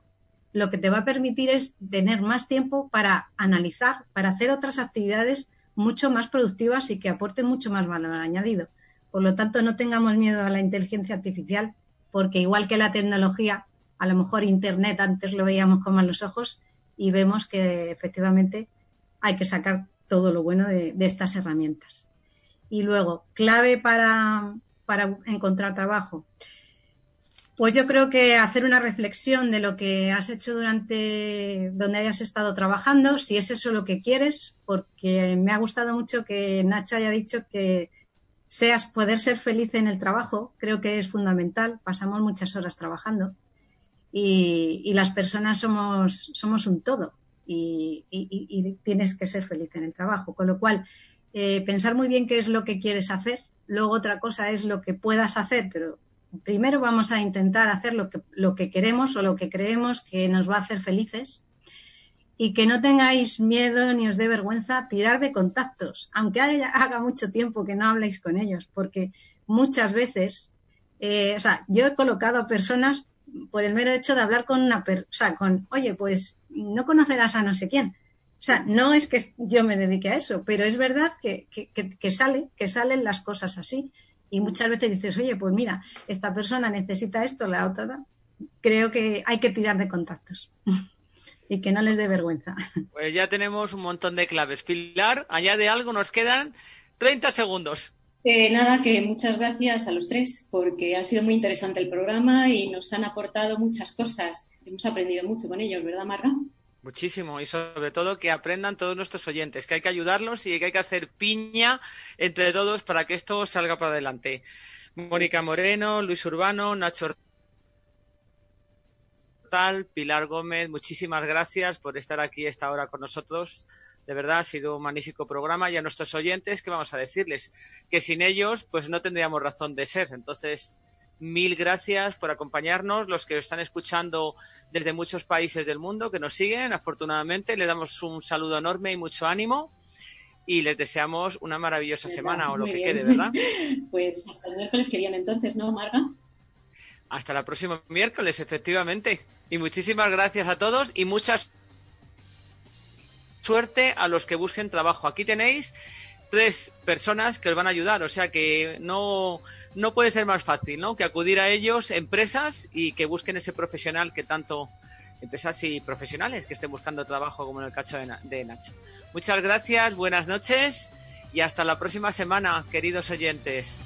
C: lo que te va a permitir es tener más tiempo para analizar, para hacer otras actividades mucho más productivas y que aporten mucho más valor añadido. Por lo tanto, no tengamos miedo a la inteligencia artificial, porque igual que la tecnología, a lo mejor Internet antes lo veíamos con malos ojos y vemos que efectivamente hay que sacar todo lo bueno de, estas herramientas. Y luego, clave para, para encontrar trabajo. Pues yo creo que hacer una reflexión de lo que has hecho durante donde hayas estado trabajando, si es eso lo que quieres, porque me ha gustado mucho que Nacho haya dicho que seas poder ser feliz en el trabajo, creo que es fundamental. Pasamos muchas horas trabajando y, y las personas somos, somos un todo y, tienes que ser feliz en el trabajo. Con lo cual, eh, pensar muy bien qué es lo que quieres hacer. Luego otra cosa es lo que puedas hacer, pero primero vamos a intentar hacer lo que, lo que queremos o lo que creemos que nos va a hacer felices y que no tengáis miedo ni os dé vergüenza tirar de contactos, aunque haya, haga mucho tiempo que no habléis con ellos, porque muchas veces, eh, o sea, yo he colocado a personas por el mero hecho de hablar con una persona, con, oye, pues no conocerás a no sé quién. O sea, no es que yo me dedique a eso, pero es verdad que, que, que, sale, que salen las cosas así. Y muchas veces dices, oye, pues mira, esta persona necesita esto, la otra. Creo que hay que tirar de contactos y que no les dé vergüenza.
A: Pues ya tenemos un montón de claves. Pilar, añade algo, nos quedan 30 segundos.
B: Nada, que muchas gracias a los tres porque ha sido muy interesante el programa y nos han aportado muchas cosas. Hemos aprendido mucho con ellos, ¿verdad, Marga?
A: Muchísimo y sobre todo que aprendan todos nuestros oyentes, que hay que ayudarlos y que hay que hacer piña entre todos para que esto salga para adelante. Mónica Moreno, Luis Urbano, Nacho Portal, Pilar Gómez, muchísimas gracias por estar aquí esta hora con nosotros. De verdad, ha sido un magnífico programa. Y a nuestros oyentes, ¿qué vamos a decirles? Que sin ellos, pues no tendríamos razón de ser. Entonces, mil gracias por acompañarnos, los que están escuchando desde muchos países del mundo, que nos siguen, afortunadamente. Les damos un saludo enorme y mucho ánimo y les deseamos una maravillosa semana o lo que quede, ¿verdad?
B: Pues hasta el miércoles que viene entonces, ¿no, Marga?
A: Hasta el próximo miércoles, efectivamente. Y muchísimas gracias a todos y muchas suerte a los que busquen trabajo. Aquí tenéis tres personas que os van a ayudar, o sea que no, no puede ser más fácil, ¿no? Que acudir a ellos, empresas, y que busquen ese profesional que tanto, empresas y profesionales que estén buscando trabajo, como en el caso de Nacho. Muchas gracias, buenas noches y hasta la próxima semana, queridos oyentes.